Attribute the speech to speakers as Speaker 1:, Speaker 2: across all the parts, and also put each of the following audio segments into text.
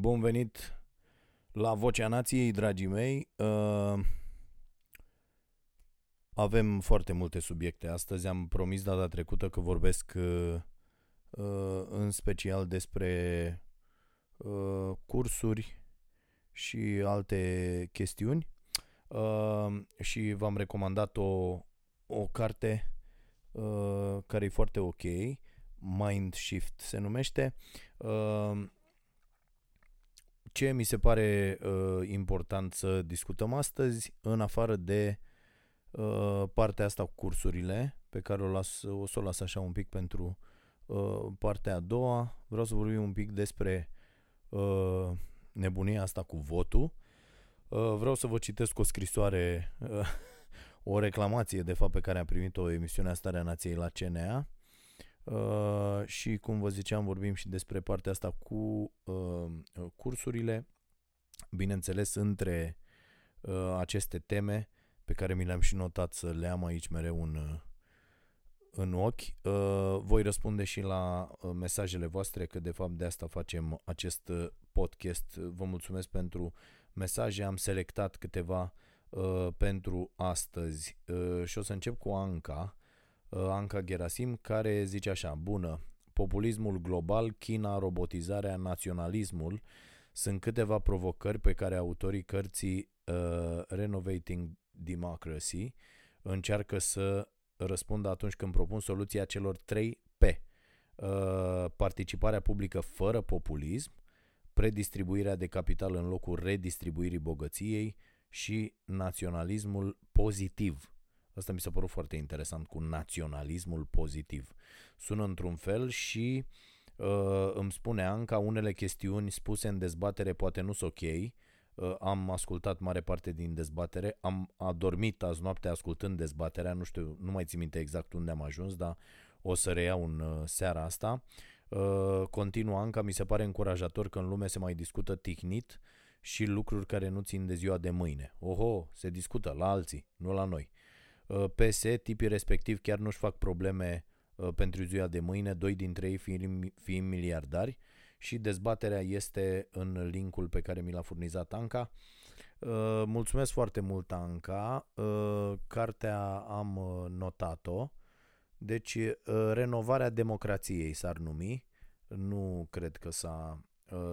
Speaker 1: Bun venit la Vocea Nației, dragii mei. Uh, avem foarte multe subiecte astăzi. Am promis data trecută că vorbesc uh, uh, în special despre uh, cursuri și alte chestiuni. Uh, și v-am recomandat o, o carte uh, care e foarte ok. Mind Shift se numește. Uh, ce mi se pare uh, important să discutăm astăzi, în afară de uh, partea asta cu cursurile, pe care o, las, o să o las așa un pic pentru uh, partea a doua, vreau să vorbim un pic despre uh, nebunia asta cu votul. Uh, vreau să vă citesc o scrisoare, uh, o reclamație de fapt pe care am primit-o emisiunea Starea Nației la CNA Uh, și cum vă ziceam, vorbim și despre partea asta cu uh, cursurile, bineînțeles între uh, aceste teme pe care mi le-am și notat să le am aici mereu în, uh, în ochi. Uh, voi răspunde și la uh, mesajele voastre, că de fapt de asta facem acest uh, podcast. Vă mulțumesc pentru mesaje, am selectat câteva uh, pentru astăzi uh, și o să încep cu Anca Uh, Anca Gerasim, care zice așa, bună, populismul global, China, robotizarea, naționalismul. Sunt câteva provocări pe care autorii cărții uh, Renovating Democracy încearcă să răspundă atunci când propun soluția celor 3 P. Uh, participarea publică fără populism, predistribuirea de capital în locul redistribuirii bogăției și naționalismul pozitiv Asta mi s-a părut foarte interesant cu naționalismul pozitiv. Sună într-un fel și uh, îmi spune Anca, unele chestiuni spuse în dezbatere poate nu sunt ok. Uh, am ascultat mare parte din dezbatere, am adormit azi noapte ascultând dezbaterea, nu știu, nu mai țin minte exact unde am ajuns, dar o să reiau în uh, seara asta. Uh, continuă Anca, mi se pare încurajator că în lume se mai discută tihnit și lucruri care nu țin de ziua de mâine. Oho, se discută la alții, nu la noi. Uh, PS, tipii respectiv chiar nu-și fac probleme uh, pentru ziua de mâine, doi dintre ei fiind, fiind miliardari și dezbaterea este în linkul pe care mi l-a furnizat Anca. Uh, mulțumesc foarte mult, Anca. Cartea am notat-o. Deci, renovarea democrației s-ar numi. Nu cred că s-a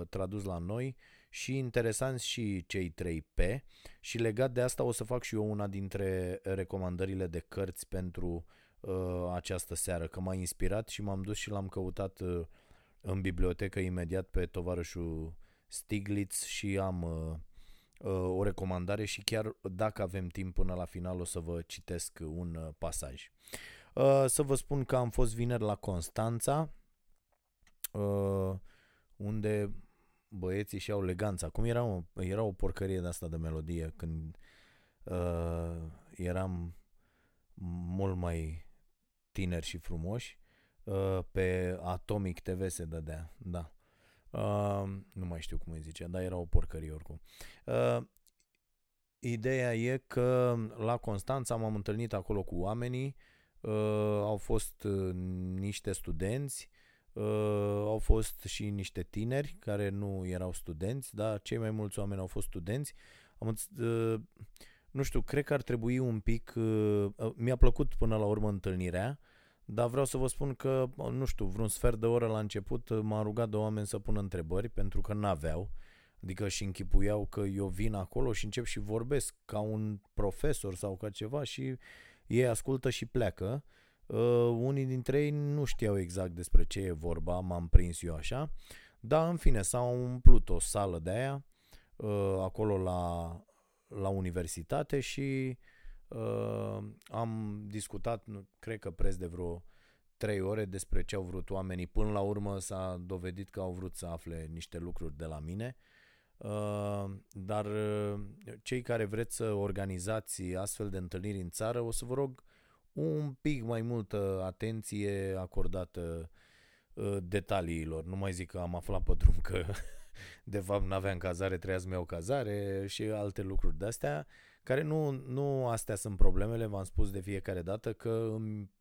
Speaker 1: tradus la noi și interesanți și cei 3P și legat de asta o să fac și eu una dintre recomandările de cărți pentru uh, această seară, că m-a inspirat și m-am dus și l-am căutat uh, în bibliotecă imediat pe tovarășul Stiglitz și am uh, uh, o recomandare și chiar dacă avem timp până la final o să vă citesc un uh, pasaj. Uh, să vă spun că am fost vineri la Constanța, uh, unde băieții și au leganța. Acum era o, era o porcărie de asta de melodie când uh, eram mult mai tineri și frumoși. Uh, pe Atomic TV se dădea, da. Uh, nu mai știu cum îi zice, dar era o porcărie oricum. Uh, ideea e că la Constanța m-am întâlnit acolo cu oamenii, uh, au fost uh, niște studenți, Uh, au fost și niște tineri care nu erau studenți, dar cei mai mulți oameni au fost studenți. Am, uh, nu știu, cred că ar trebui un pic... Uh, uh, mi-a plăcut până la urmă întâlnirea, dar vreau să vă spun că, nu știu, vreun sfert de oră la început uh, m-a rugat de oameni să pună întrebări, pentru că n-aveau. Adică și închipuiau că eu vin acolo și încep și vorbesc ca un profesor sau ca ceva și ei ascultă și pleacă. Uh, Uh, unii dintre ei nu știau exact despre ce e vorba, m-am prins eu așa, dar în fine s-a umplut o sală de aia uh, acolo la, la universitate și uh, am discutat, cred că preț de vreo trei ore despre ce au vrut oamenii. Până la urmă s-a dovedit că au vrut să afle niște lucruri de la mine. Uh, dar uh, cei care vreți să organizați astfel de întâlniri în țară, o să vă rog un pic mai multă atenție acordată uh, detaliilor. Nu mai zic că am aflat pe drum că de fapt n-aveam cazare, trebuia să-mi iau cazare și alte lucruri de-astea, care nu, nu astea sunt problemele, v-am spus de fiecare dată că îmi,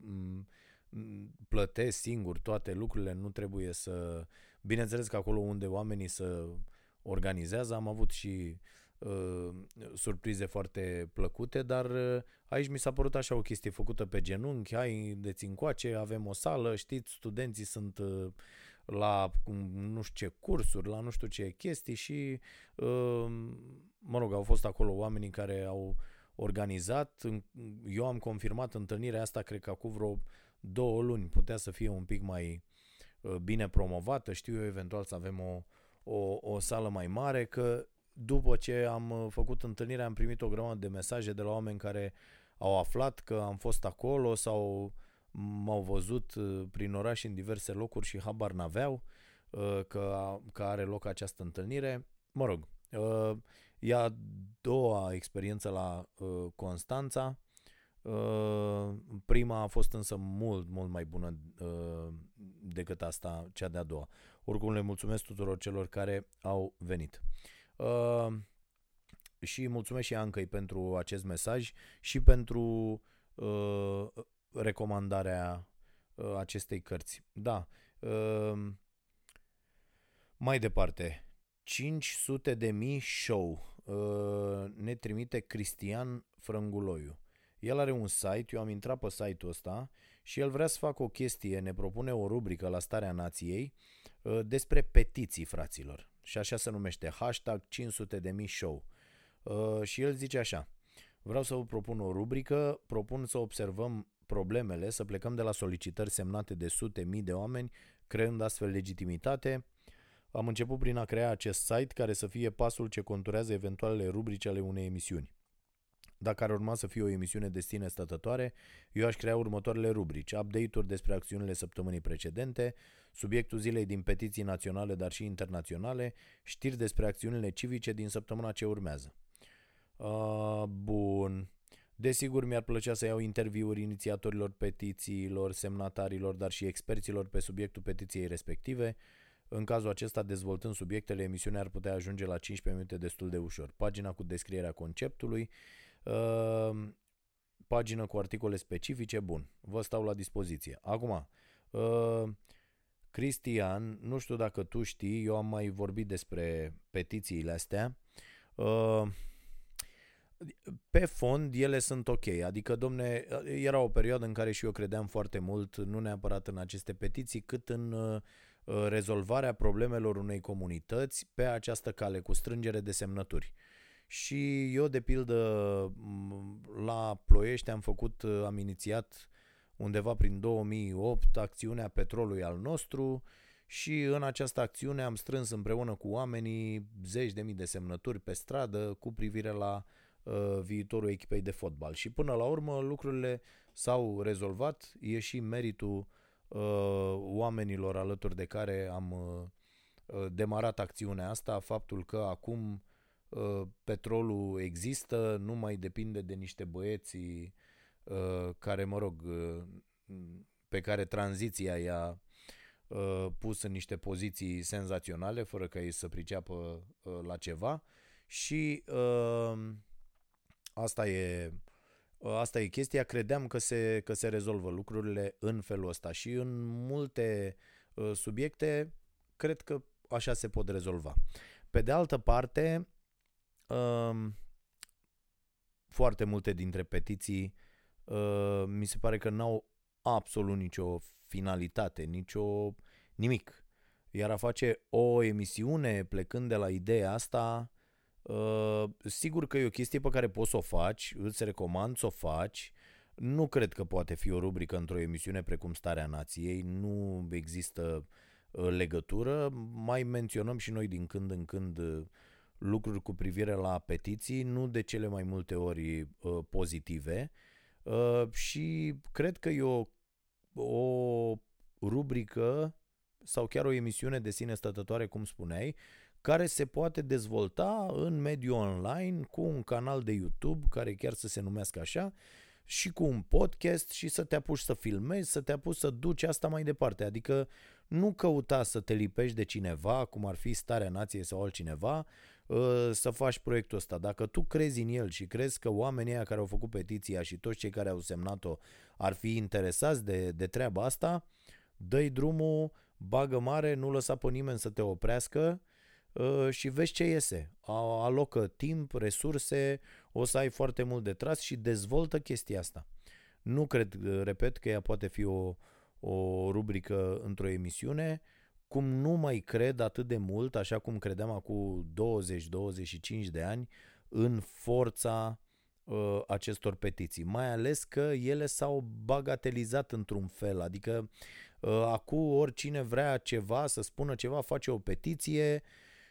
Speaker 1: îmi plătesc singur toate lucrurile, nu trebuie să... Bineînțeles că acolo unde oamenii să organizează. Am avut și uh, surprize foarte plăcute, dar uh, aici mi s-a părut așa o chestie făcută pe genunchi, hai de încoace, avem o sală, știți, studenții sunt uh, la nu știu ce cursuri, la nu știu ce chestii și uh, mă rog, au fost acolo oamenii care au organizat. Eu am confirmat întâlnirea asta, cred că acum vreo două luni putea să fie un pic mai uh, bine promovată. Știu eu eventual să avem o, o, o sală mai mare, că după ce am uh, făcut întâlnirea am primit o grămadă de mesaje de la oameni care au aflat că am fost acolo sau m-au văzut uh, prin oraș în diverse locuri și habar n-aveau că, că are loc această întâlnire. Mă rog, e a doua experiență la Constanța Uh, prima a fost însă mult, mult mai bună uh, decât asta, cea de-a doua. Oricum le mulțumesc tuturor celor care au venit. Uh, și mulțumesc și Ancăi pentru acest mesaj și pentru recomandarea acestei cărți. Da. Mai departe, 500 de mii show ne trimite Cristian Frânguloiu. El are un site, eu am intrat pe site-ul ăsta și el vrea să facă o chestie, ne propune o rubrică la Starea Nației uh, despre petiții, fraților. Și așa se numește, hashtag 500 de mii show. Uh, și el zice așa, vreau să vă propun o rubrică, propun să observăm problemele, să plecăm de la solicitări semnate de sute mii de oameni, creând astfel legitimitate. Am început prin a crea acest site care să fie pasul ce conturează eventualele rubrici ale unei emisiuni. Dacă ar urma să fie o emisiune de sine stătătoare, eu aș crea următoarele rubrici. Update-uri despre acțiunile săptămânii precedente, subiectul zilei din petiții naționale, dar și internaționale, știri despre acțiunile civice din săptămâna ce urmează. Uh, bun. Desigur, mi-ar plăcea să iau interviuri inițiatorilor petițiilor, semnatarilor, dar și experților pe subiectul petiției respective. În cazul acesta, dezvoltând subiectele, emisiunea ar putea ajunge la 15 minute destul de ușor. Pagina cu descrierea conceptului, Uh, pagină cu articole specifice, bun, vă stau la dispoziție. Acum, uh, Cristian, nu știu dacă tu știi, eu am mai vorbit despre petițiile astea. Uh, pe fond, ele sunt ok. Adică, domne, era o perioadă în care și eu credeam foarte mult, nu neapărat în aceste petiții, cât în uh, rezolvarea problemelor unei comunități pe această cale, cu strângere de semnături. Uh, și eu, de pildă, la Ploiești am făcut, am inițiat undeva prin 2008 acțiunea Petrolului al nostru și în această acțiune am strâns împreună cu oamenii zeci de mii de semnături pe stradă cu privire la uh, viitorul echipei de fotbal. Și până la urmă lucrurile s-au rezolvat, e și meritul uh, oamenilor alături de care am uh, demarat acțiunea asta, faptul că acum Uh, petrolul există, nu mai depinde de niște băieți uh, care, mă rog, uh, pe care tranziția i-a pus în niște poziții senzaționale, fără ca ei să priceapă la ceva. Și asta e asta e chestia, credeam că se, că se rezolvă lucrurile în felul ăsta. Și în multe subiecte cred că așa se pot rezolva. Pe de altă parte, Um, foarte multe dintre petiții uh, mi se pare că n-au absolut nicio finalitate, nicio nimic. Iar a face o emisiune plecând de la ideea asta, uh, sigur că e o chestie pe care poți să o faci, îți recomand să o faci. Nu cred că poate fi o rubrică într-o emisiune precum Starea Nației, nu există uh, legătură. Mai menționăm și noi din când în când uh, lucruri cu privire la petiții, nu de cele mai multe ori uh, pozitive uh, și cred că e o, o rubrică sau chiar o emisiune de sine stătătoare, cum spuneai, care se poate dezvolta în mediul online cu un canal de YouTube care chiar să se numească așa și cu un podcast și să te apuci să filmezi, să te apuci să duci asta mai departe. Adică nu căuta să te lipești de cineva, cum ar fi starea nației sau altcineva, Uh, să faci proiectul ăsta. Dacă tu crezi în el și crezi că oamenii aia care au făcut petiția și toți cei care au semnat-o ar fi interesați de, de treaba asta, dă drumul, bagă mare, nu lăsa pe nimeni să te oprească uh, și vezi ce iese. Alocă timp, resurse, o să ai foarte mult de tras și dezvoltă chestia asta. Nu cred, uh, repet, că ea poate fi o, o rubrică într-o emisiune, cum nu mai cred atât de mult, așa cum credeam acum 20-25 de ani, în forța uh, acestor petiții. Mai ales că ele s-au bagatelizat într-un fel, adică uh, acum oricine vrea ceva, să spună ceva, face o petiție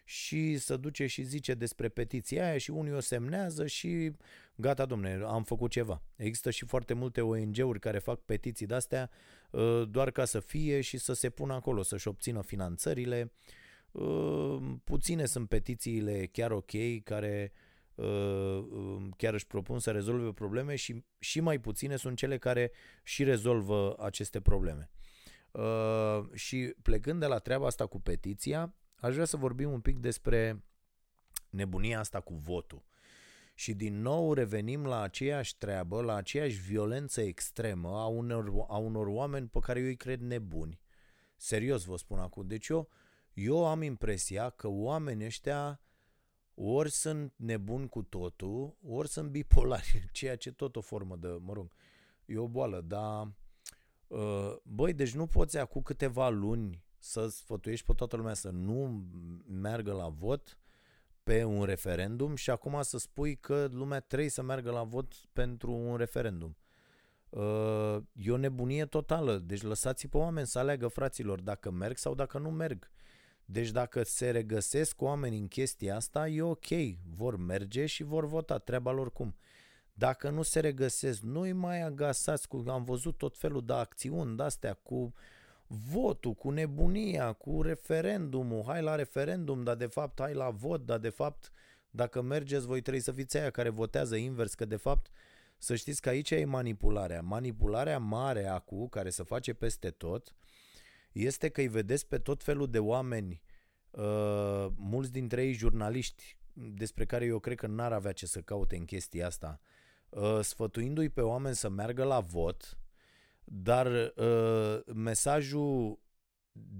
Speaker 1: și să duce și zice despre petiția aia și unii o semnează și gata, domne, am făcut ceva. Există și foarte multe ONG-uri care fac petiții de-astea uh, doar ca să fie și să se pună acolo, să-și obțină finanțările. Uh, puține sunt petițiile chiar ok, care uh, um, chiar își propun să rezolve probleme și, și mai puține sunt cele care și rezolvă aceste probleme. Și plecând de la treaba asta cu petiția, aș vrea să vorbim un pic despre nebunia asta cu votul. Și din nou revenim la aceeași treabă, la aceeași violență extremă a unor, a unor oameni pe care eu îi cred nebuni. Serios vă spun acum. Deci eu, eu am impresia că oamenii ăștia ori sunt nebuni cu totul, ori sunt bipolari, ceea ce tot o formă de, mă rog, e o boală, dar uh, băi, deci nu poți acum câteva luni să sfătuiești pe toată lumea să nu meargă la vot pe un referendum și acum să spui că lumea trebuie să meargă la vot pentru un referendum. Uh, e o nebunie totală. Deci lăsați pe oameni să aleagă fraților dacă merg sau dacă nu merg. Deci dacă se regăsesc oameni în chestia asta, e ok. Vor merge și vor vota, treaba lor cum. Dacă nu se regăsesc, nu-i mai agasați cu... Am văzut tot felul de acțiuni de-astea cu uh, votul, cu nebunia, cu referendumul, hai la referendum, dar de fapt hai la vot, dar de fapt dacă mergeți voi trebuie să fiți aia care votează invers, că de fapt să știți că aici e manipularea. Manipularea mare acum, care se face peste tot, este că îi vedeți pe tot felul de oameni, uh, mulți dintre ei jurnaliști, despre care eu cred că n-ar avea ce să caute în chestia asta, uh, sfătuindu-i pe oameni să meargă la vot, dar uh, mesajul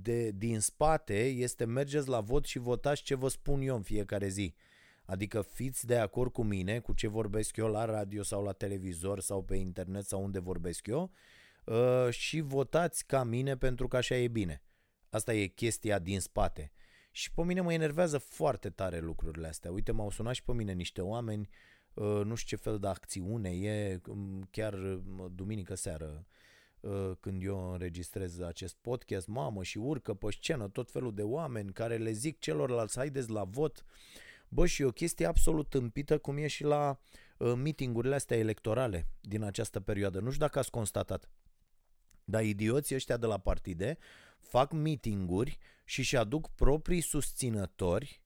Speaker 1: de, din spate este mergeți la vot și votați ce vă spun eu în fiecare zi. Adică fiți de acord cu mine, cu ce vorbesc eu la radio sau la televizor sau pe internet sau unde vorbesc eu uh, și votați ca mine pentru că așa e bine. Asta e chestia din spate. Și pe mine mă enervează foarte tare lucrurile astea. Uite, m-au sunat și pe mine niște oameni, uh, nu știu ce fel de acțiune e, um, chiar uh, duminică seară Uh, când eu înregistrez acest podcast, mamă, și urcă pe scenă tot felul de oameni care le zic celorlalți, haideți la vot. Bă, și e o chestie absolut tâmpită, cum e și la uh, meetingurile astea electorale din această perioadă. Nu știu dacă ați constatat, dar idioții ăștia de la partide fac meetinguri și și aduc proprii susținători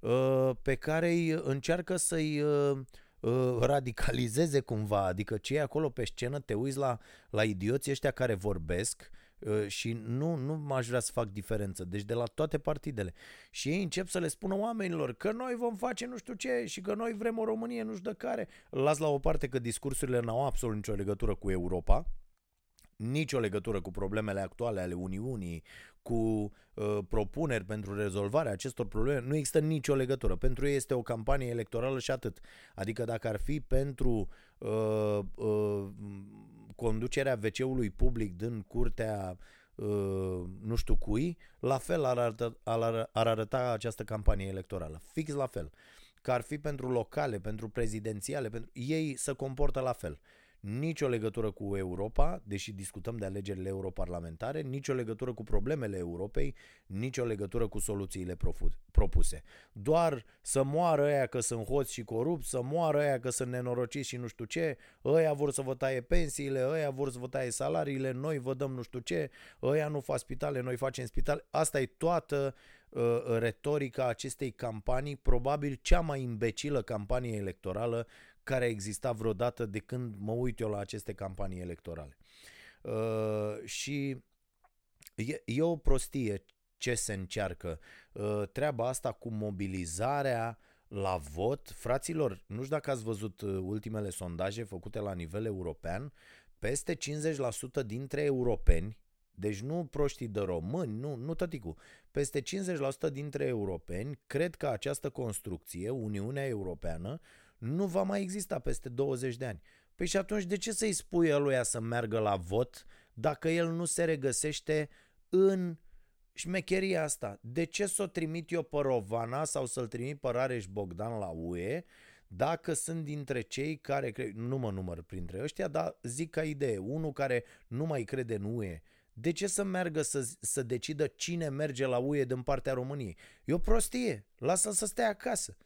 Speaker 1: uh, pe care îi încearcă să-i uh, uh, radicalizeze cumva, adică cei acolo pe scenă te uiți la, la idioții ăștia care vorbesc uh, și nu, nu m-aș vrea să fac diferență, deci de la toate partidele. Și ei încep să le spună oamenilor că noi vom face nu știu ce și că noi vrem o Românie nu știu de care. Las la o parte că discursurile n-au absolut nicio legătură cu Europa, nicio legătură cu problemele actuale ale Uniunii, cu uh, propuneri pentru rezolvarea acestor probleme, nu există nicio legătură. Pentru ei este o campanie electorală și atât. Adică dacă ar fi pentru uh, uh, conducerea WC-ului public din curtea uh, nu știu cui, la fel ar arăta, ar, ar arăta această campanie electorală. Fix la fel. Că ar fi pentru locale, pentru prezidențiale, pentru ei se comportă la fel nicio legătură cu Europa, deși discutăm de alegerile europarlamentare, nicio legătură cu problemele Europei, nicio legătură cu soluțiile propuse. Doar să moară aia că sunt hoți și corupți, să moară aia că sunt nenorociți și nu știu ce, ăia vor să vă taie pensiile, ăia vor să vă taie salariile, noi vă dăm nu știu ce, ăia nu fac spitale, noi facem spitale. Asta e toată uh, retorica acestei campanii, probabil cea mai imbecilă campanie electorală care a existat vreodată de când mă uit eu la aceste campanii electorale. Uh, și e, e o prostie ce se încearcă. Uh, treaba asta cu mobilizarea la vot, fraților, nu știu dacă ați văzut uh, ultimele sondaje făcute la nivel european, peste 50% dintre europeni, Deci nu proștii de români, nu, nu tăticu. Peste 50% dintre europeni cred că această construcție, Uniunea Europeană, nu va mai exista peste 20 de ani. Păi și atunci de ce să-i spui lui să meargă la vot dacă el nu se regăsește în șmecheria asta? De ce să o trimit eu pe Rovana sau să-l trimit pe Rareș Bogdan la UE dacă sunt dintre cei care, cre- nu mă număr printre ăștia, dar zic ca idee, unul care nu mai crede în UE, de ce să meargă să, să decidă cine merge la UE din partea României? E o prostie, lasă să stea acasă.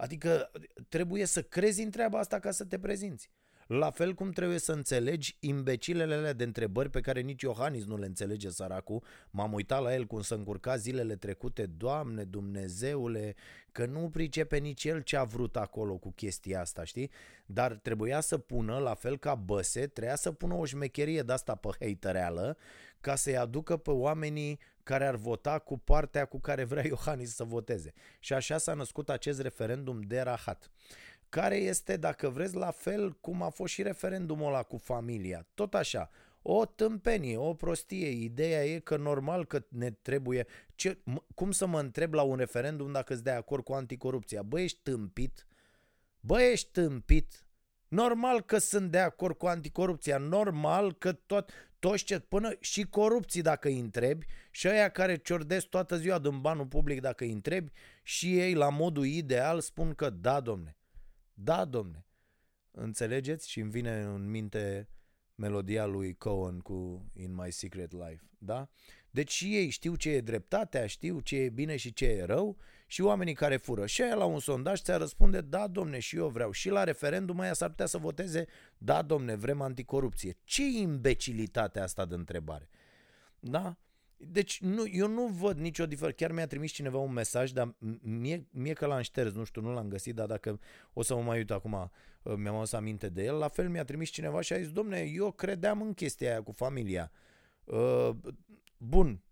Speaker 1: Adică trebuie să crezi în treaba asta ca să te prezinți. La fel cum trebuie să înțelegi imbecilele alea de întrebări pe care nici Iohannis nu le înțelege, săracul. M-am uitat la el cum să încurca zilele trecute. Doamne, Dumnezeule, că nu pricepe nici el ce a vrut acolo cu chestia asta, știi? Dar trebuia să pună, la fel ca Băse, trebuia să pună o șmecherie de asta pe hatereală ca să-i aducă pe oamenii care ar vota cu partea cu care vrea Iohannis să voteze. Și așa s-a născut acest referendum de rahat care este, dacă vreți, la fel cum a fost și referendumul ăla cu familia. Tot așa, o tâmpenie, o prostie. Ideea e că normal că ne trebuie... Ce, cum să mă întreb la un referendum dacă îți de acord cu anticorupția? Bă, ești tâmpit? Bă, ești tâmpit? Normal că sunt de acord cu anticorupția, normal că tot, toți ce, până și corupții dacă îi întrebi și aia care ciordesc toată ziua din banul public dacă îi întrebi și ei la modul ideal spun că da, domne, da, domne. Înțelegeți? Și îmi vine în minte melodia lui Cohen cu In My Secret Life, da? Deci și ei știu ce e dreptatea, știu ce e bine și ce e rău și oamenii care fură. Și aia la un sondaj ți-a răspunde, da, domne, și eu vreau. Și la referendum aia s-ar putea să voteze, da, domne, vrem anticorupție. Ce imbecilitate asta de întrebare? Da? Deci nu, eu nu văd nicio diferență. Chiar mi-a trimis cineva un mesaj, dar mie, mie că l-am șters, nu știu, nu l-am găsit, dar dacă o să mă mai uit acum, uh, mi-am adus aminte de el, la fel mi-a trimis cineva și a zis, domne, eu credeam în chestia aia cu familia. Uh, bun, uh,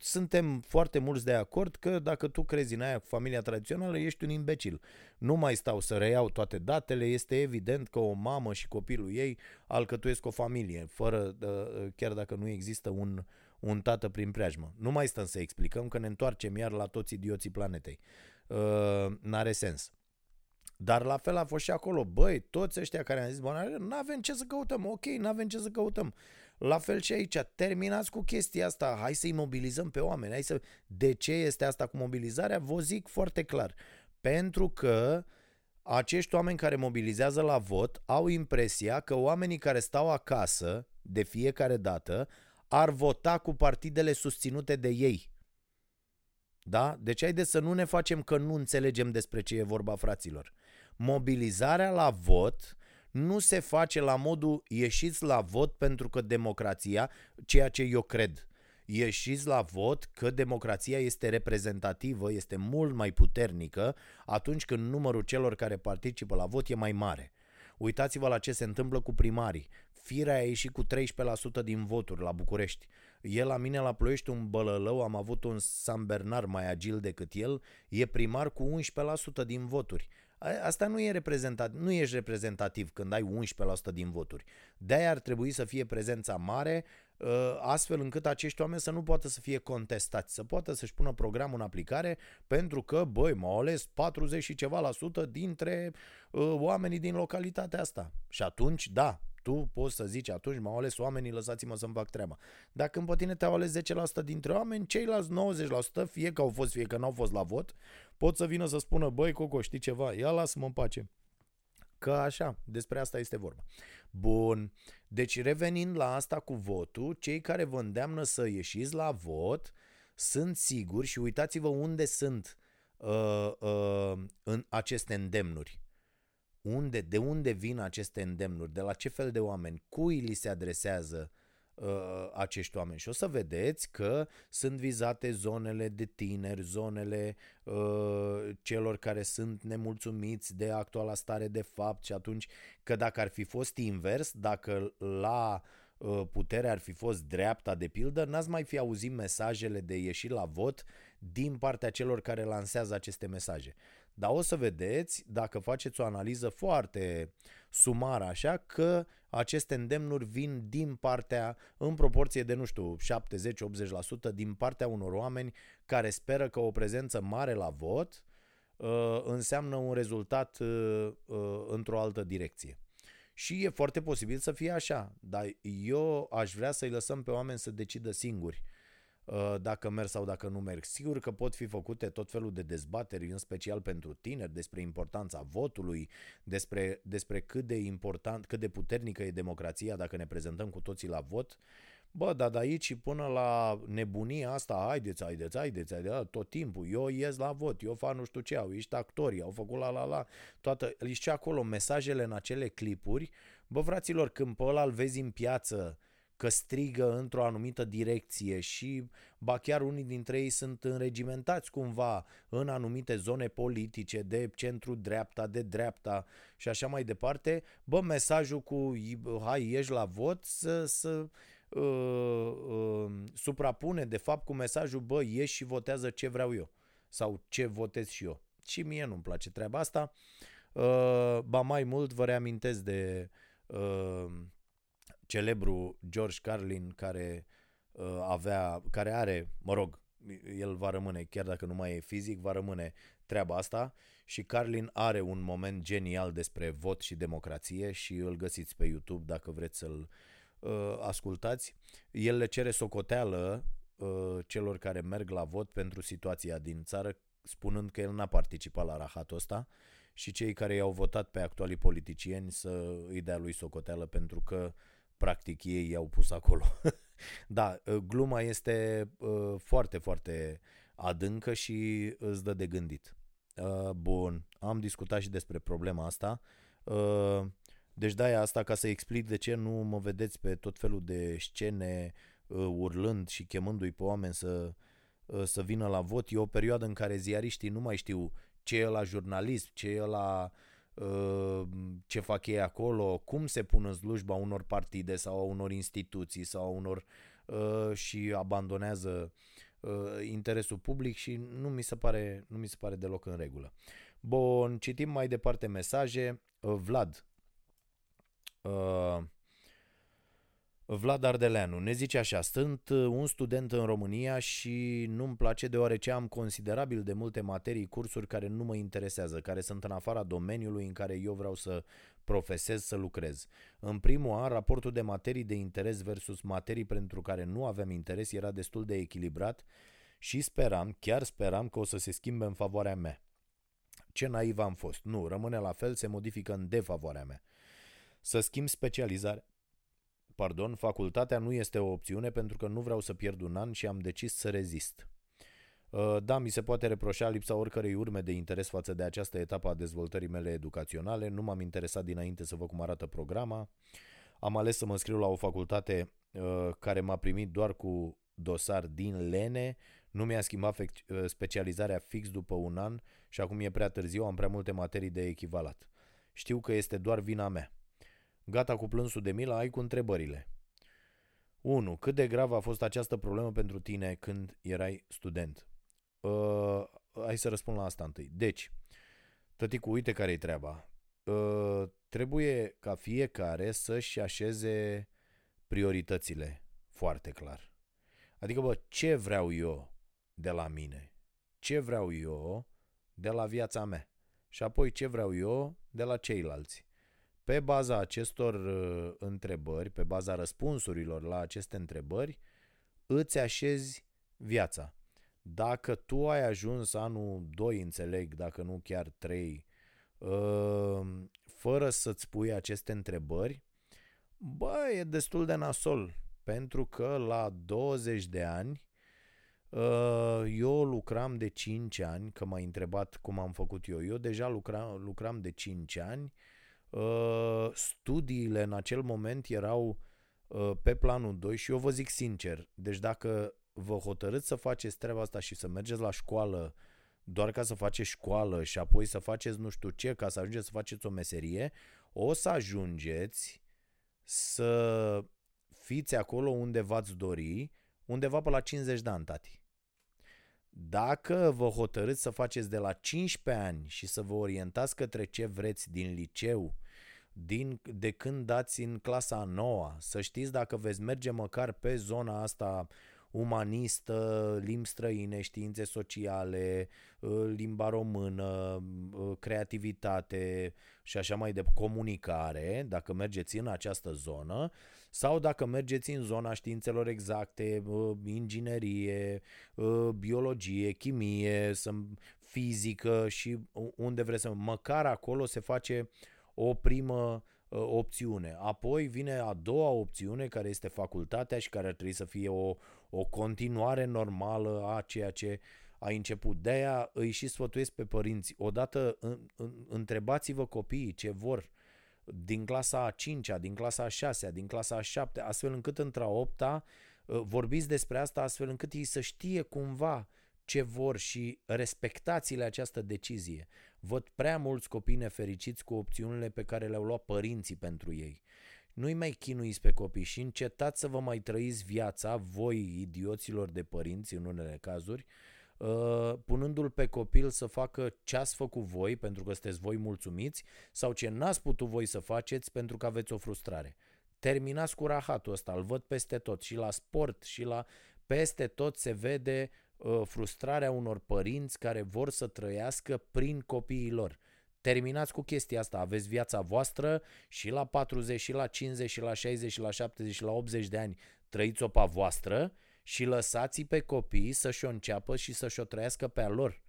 Speaker 1: suntem foarte mulți de acord că dacă tu crezi în aia cu familia tradițională, ești un imbecil. Nu mai stau să reiau toate datele, este evident că o mamă și copilul ei alcătuiesc o familie, fără, chiar dacă nu există un, un tată prin preajmă. Nu mai stăm să explicăm că ne întoarcem iar la toți idioții planetei. Uh, n-are sens. Dar la fel a fost și acolo. Băi, toți ăștia care am zis, bă, nu avem ce să căutăm. Ok, nu avem ce să căutăm. La fel și aici, terminați cu chestia asta, hai să-i mobilizăm pe oameni. Hai să... De ce este asta cu mobilizarea? Vă zic foarte clar. Pentru că acești oameni care mobilizează la vot au impresia că oamenii care stau acasă de fiecare dată ar vota cu partidele susținute de ei. Da? Deci haideți să nu ne facem că nu înțelegem despre ce e vorba, fraților. Mobilizarea la vot nu se face la modul ieșiți la vot pentru că democrația, ceea ce eu cred, ieșiți la vot că democrația este reprezentativă, este mult mai puternică atunci când numărul celor care participă la vot e mai mare. Uitați-vă la ce se întâmplă cu primarii. Firea a ieșit cu 13% din voturi la București. El la mine la Ploiești un bălălău, am avut un San Bernard mai agil decât el, e primar cu 11% din voturi. Asta nu e reprezentativ, nu ești reprezentativ când ai 11% din voturi. De-aia ar trebui să fie prezența mare, ă, astfel încât acești oameni să nu poată să fie contestați, să poată să-și pună programul în aplicare, pentru că, băi, m-au ales 40 și ceva la sută dintre uh, oamenii din localitatea asta. Și atunci, da, tu poți să zici atunci m-au ales oamenii, lăsați-mă să-mi fac treaba. Dacă în tine te-au ales 10% dintre oameni, ceilalți 90%, fie că au fost, fie că n-au fost la vot, pot să vină să spună, băi Coco, știi ceva, ia lasă-mă în pace. Că așa, despre asta este vorba. Bun, deci revenind la asta cu votul, cei care vă îndeamnă să ieșiți la vot sunt siguri și uitați-vă unde sunt uh, uh, în aceste îndemnuri. Unde, de unde vin aceste îndemnuri? De la ce fel de oameni? Cui li se adresează uh, acești oameni? Și o să vedeți că sunt vizate zonele de tineri, zonele uh, celor care sunt nemulțumiți de actuala stare de fapt și atunci că dacă ar fi fost invers, dacă la uh, putere ar fi fost dreapta de pildă, n-ați mai fi auzit mesajele de ieși la vot din partea celor care lansează aceste mesaje. Dar o să vedeți, dacă faceți o analiză foarte sumară așa, că aceste îndemnuri vin din partea, în proporție de, nu știu, 70-80% din partea unor oameni care speră că o prezență mare la vot uh, înseamnă un rezultat uh, uh, într-o altă direcție. Și e foarte posibil să fie așa, dar eu aș vrea să-i lăsăm pe oameni să decidă singuri uh, dacă merg sau dacă nu merg. Sigur că pot fi făcute tot felul de dezbateri, în special pentru tineri, despre importanța votului, despre, despre cât de important, cât de puternică e democrația dacă ne prezentăm cu toții la vot. Bă, dar de aici până la nebunia asta, haideți, haideți, haideți, haideți, tot timpul, eu ies la vot, eu fac nu știu ce, au ești actori, au făcut la la la, toată, și acolo mesajele în acele clipuri, bă, fraților, când pe ăla îl vezi în piață, că strigă într-o anumită direcție și ba chiar unii dintre ei sunt înregimentați cumva în anumite zone politice de centru-dreapta, de dreapta și așa mai departe, bă, mesajul cu hai, ieși la vot să, să uh, uh, suprapune de fapt cu mesajul bă, ieși și votează ce vreau eu sau ce votez și eu. Și mie nu-mi place treaba asta. Uh, ba mai mult vă reamintesc de uh, celebru George Carlin care uh, avea, care are, mă rog, el va rămâne, chiar dacă nu mai e fizic, va rămâne treaba asta și Carlin are un moment genial despre vot și democrație și îl găsiți pe YouTube dacă vreți să-l uh, uh, ascultați, el le cere socoteală uh, celor care merg la vot pentru situația din țară, spunând că el n-a participat la rahatul ăsta și cei care i-au votat pe actualii politicieni să îi dea lui socoteală pentru că practic ei i-au pus acolo. da, uh, gluma este uh, foarte, foarte adâncă și îți dă de gândit. Uh, bun, am discutat și despre problema asta. Uh, deci de asta ca să explic de ce nu mă vedeți pe tot felul de scene uh, urlând și chemându-i pe oameni să, uh, să vină la vot. E o perioadă în care ziariștii nu mai știu ce e la jurnalism, ce e la uh, ce fac ei acolo, cum se pun în slujba unor partide sau a unor instituții sau a unor uh, și abandonează uh, interesul public și nu mi se pare nu mi se pare deloc în regulă. Bun, citim mai departe mesaje. Uh, Vlad Uh, Vlad Ardeleanu ne zice așa, sunt uh, un student în România și nu-mi place deoarece am considerabil de multe materii, cursuri care nu mă interesează, care sunt în afara domeniului în care eu vreau să profesez, să lucrez. În primul an, raportul de materii de interes versus materii pentru care nu aveam interes era destul de echilibrat și speram, chiar speram că o să se schimbe în favoarea mea. Ce naiv am fost. Nu, rămâne la fel, se modifică în defavoarea mea. Să schimb specializare. Pardon, facultatea nu este o opțiune pentru că nu vreau să pierd un an și am decis să rezist. Uh, da, mi se poate reproșa lipsa oricărei urme de interes față de această etapă a dezvoltării mele educaționale. Nu m-am interesat dinainte să văd cum arată programa. Am ales să mă scriu la o facultate uh, care m-a primit doar cu dosar din lene, nu mi-a schimbat uh, specializarea fix după un an și acum e prea târziu, am prea multe materii de echivalat. Știu că este doar vina mea. Gata cu plânsul de milă, ai cu întrebările. 1. Cât de grav a fost această problemă pentru tine când erai student? Uh, hai să răspund la asta întâi. Deci, tăticu, uite care e treaba. Uh, trebuie ca fiecare să-și așeze prioritățile foarte clar. Adică, bă, ce vreau eu de la mine? Ce vreau eu de la viața mea? Și apoi ce vreau eu de la ceilalți? Pe baza acestor uh, întrebări, pe baza răspunsurilor la aceste întrebări, îți așezi viața. Dacă tu ai ajuns anul 2, înțeleg, dacă nu chiar 3, uh, fără să-ți pui aceste întrebări, bă, e destul de nasol. Pentru că la 20 de ani, uh, eu lucram de 5 ani, că m-ai întrebat cum am făcut eu. Eu deja lucram, lucram de 5 ani, Uh, studiile în acel moment erau uh, pe planul 2 și eu vă zic sincer, deci dacă vă hotărâți să faceți treaba asta și să mergeți la școală doar ca să faceți școală și apoi să faceți nu știu ce ca să ajungeți să faceți o meserie, o să ajungeți să fiți acolo unde v-ați dori, undeva pe la 50 de ani, tati. Dacă vă hotărâți să faceți de la 15 ani și să vă orientați către ce vreți din liceu, din, de când dați în clasa noua, să știți dacă veți merge măcar pe zona asta umanistă, limbi străine, științe sociale, ă, limba română, ă, creativitate și așa mai de comunicare, dacă mergeți în această zonă, sau dacă mergeți în zona științelor exacte, ă, inginerie, biologie, chimie, fizică și unde vreți să măcar acolo se face o primă Uh, opțiune. Apoi vine a doua opțiune, care este facultatea și care ar trebui să fie o, o continuare normală a ceea ce ai început. De aia îi și sfătuiesc pe părinți. Odată în, în, întrebați-vă copiii ce vor din clasa a 5-a, din clasa a 6-a, din clasa a 7 astfel încât între a 8-a uh, vorbiți despre asta astfel încât ei să știe cumva ce vor și respectați-le această decizie. Văd prea mulți copii nefericiți cu opțiunile pe care le-au luat părinții pentru ei. Nu-i mai chinuiți pe copii și încetați să vă mai trăiți viața, voi, idioților de părinți, în unele cazuri, uh, punându-l pe copil să facă ce ați făcut voi pentru că sunteți voi mulțumiți sau ce n-ați putut voi să faceți pentru că aveți o frustrare. Terminați cu rahatul ăsta, îl văd peste tot și la sport și la peste tot se vede Uh, frustrarea unor părinți care vor să trăiască prin copiii lor. Terminați cu chestia asta, aveți viața voastră și la 40, și la 50, și la 60, și la 70, și la 80 de ani trăiți-o pe voastră și lăsați pe copii să-și o înceapă și să-și o trăiască pe a lor.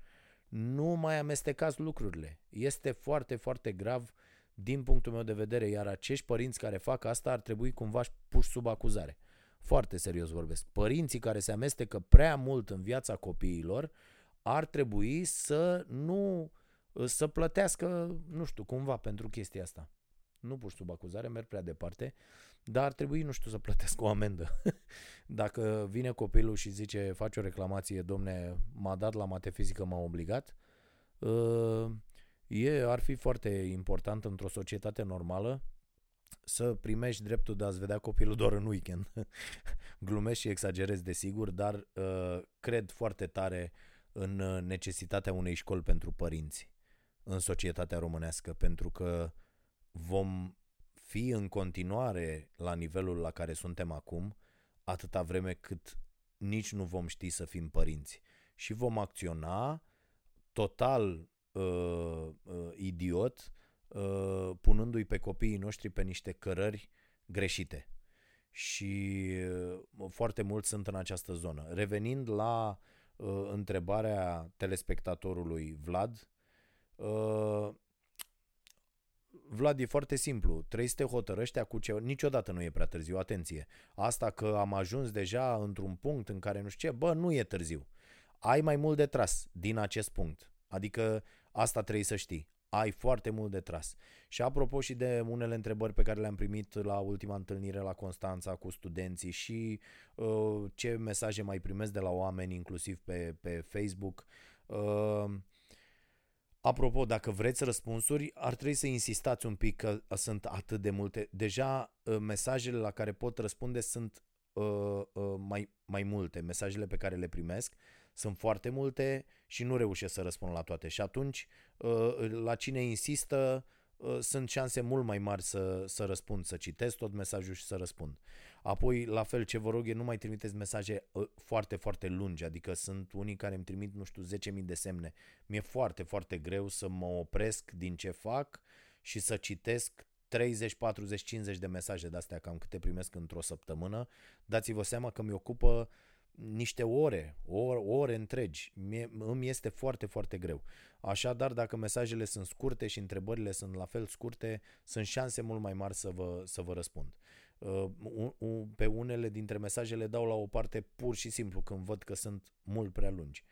Speaker 1: Nu mai amestecați lucrurile. Este foarte, foarte grav din punctul meu de vedere, iar acești părinți care fac asta ar trebui cumva puși sub acuzare. Foarte serios vorbesc. Părinții care se amestecă prea mult în viața copiilor ar trebui să nu să plătească, nu știu, cumva pentru chestia asta. Nu pur sub acuzare, merg prea departe, dar ar trebui, nu știu, să plătesc o amendă. Dacă vine copilul și zice, face o reclamație, domne, m-a dat la mate fizică, m-a obligat, ă, e, ar fi foarte important într-o societate normală să primești dreptul de a-ți vedea copilul doar în weekend. Glumesc și exagerez desigur, dar uh, cred foarte tare în uh, necesitatea unei școli pentru părinți în societatea românească, pentru că vom fi în continuare la nivelul la care suntem acum, atâta vreme cât nici nu vom ști să fim părinți. Și vom acționa total uh, uh, idiot Uh, punându-i pe copiii noștri pe niște cărări greșite. Și uh, foarte mulți sunt în această zonă. Revenind la uh, întrebarea telespectatorului Vlad, uh, Vlad, e foarte simplu. Trebuie să te hotărăști cu ce... Niciodată nu e prea târziu, atenție. Asta că am ajuns deja într-un punct în care nu știu ce, bă, nu e târziu. Ai mai mult de tras din acest punct. Adică asta trebuie să știi ai foarte mult de tras. Și apropo și de unele întrebări pe care le-am primit la ultima întâlnire la Constanța cu studenții și uh, ce mesaje mai primesc de la oameni, inclusiv pe, pe Facebook. Uh, apropo, dacă vreți răspunsuri, ar trebui să insistați un pic că sunt atât de multe. Deja uh, mesajele la care pot răspunde sunt uh, uh, mai, mai multe, mesajele pe care le primesc sunt foarte multe și nu reușesc să răspund la toate. Și atunci, uh, la cine insistă, uh, sunt șanse mult mai mari să, să răspund, să citesc tot mesajul și să răspund. Apoi, la fel, ce vă rog e nu mai trimiteți mesaje uh, foarte, foarte lungi, adică sunt unii care îmi trimit, nu știu, 10.000 de semne. Mi-e foarte, foarte greu să mă opresc din ce fac și să citesc 30, 40, 50 de mesaje de astea cam câte primesc într-o săptămână. Dați-vă seama că mi ocupă niște ore, ore, ore întregi. Mie, îmi este foarte, foarte greu. Așadar, dacă mesajele sunt scurte și întrebările sunt la fel scurte, sunt șanse mult mai mari să vă, să vă răspund. Uh, pe unele dintre mesaje le dau la o parte pur și simplu când văd că sunt mult prea lungi.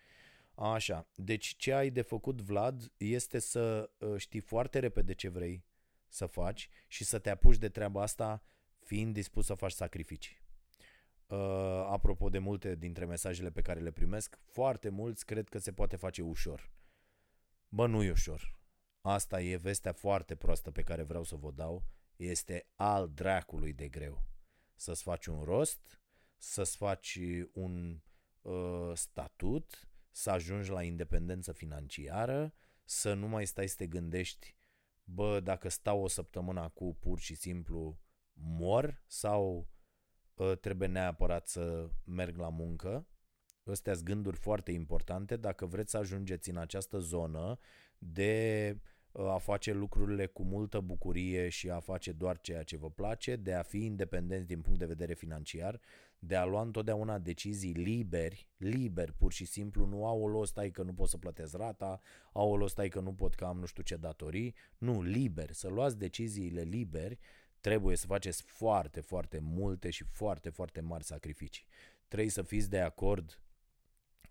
Speaker 1: Așa, deci ce ai de făcut, Vlad, este să uh, știi foarte repede ce vrei să faci și să te apuci de treaba asta fiind dispus să faci sacrificii. Uh, apropo de multe dintre mesajele pe care le primesc, foarte mulți cred că se poate face ușor. Bă, nu e ușor. Asta e vestea foarte proastă pe care vreau să vă dau. Este al dracului de greu. Să-ți faci un rost, să-ți faci un uh, statut, să ajungi la independență financiară, să nu mai stai să te gândești, bă, dacă stau o săptămână cu pur și simplu mor sau ă, trebuie neapărat să merg la muncă. Astea sunt gânduri foarte importante dacă vreți să ajungeți în această zonă de a face lucrurile cu multă bucurie și a face doar ceea ce vă place, de a fi independenți din punct de vedere financiar, de a lua întotdeauna decizii liberi, liber pur și simplu, nu au o stai că nu pot să plătesc rata, au o stai că nu pot că am nu știu ce datorii, nu, liber, să luați deciziile liberi, trebuie să faceți foarte, foarte multe și foarte, foarte mari sacrificii. Trebuie să fiți de acord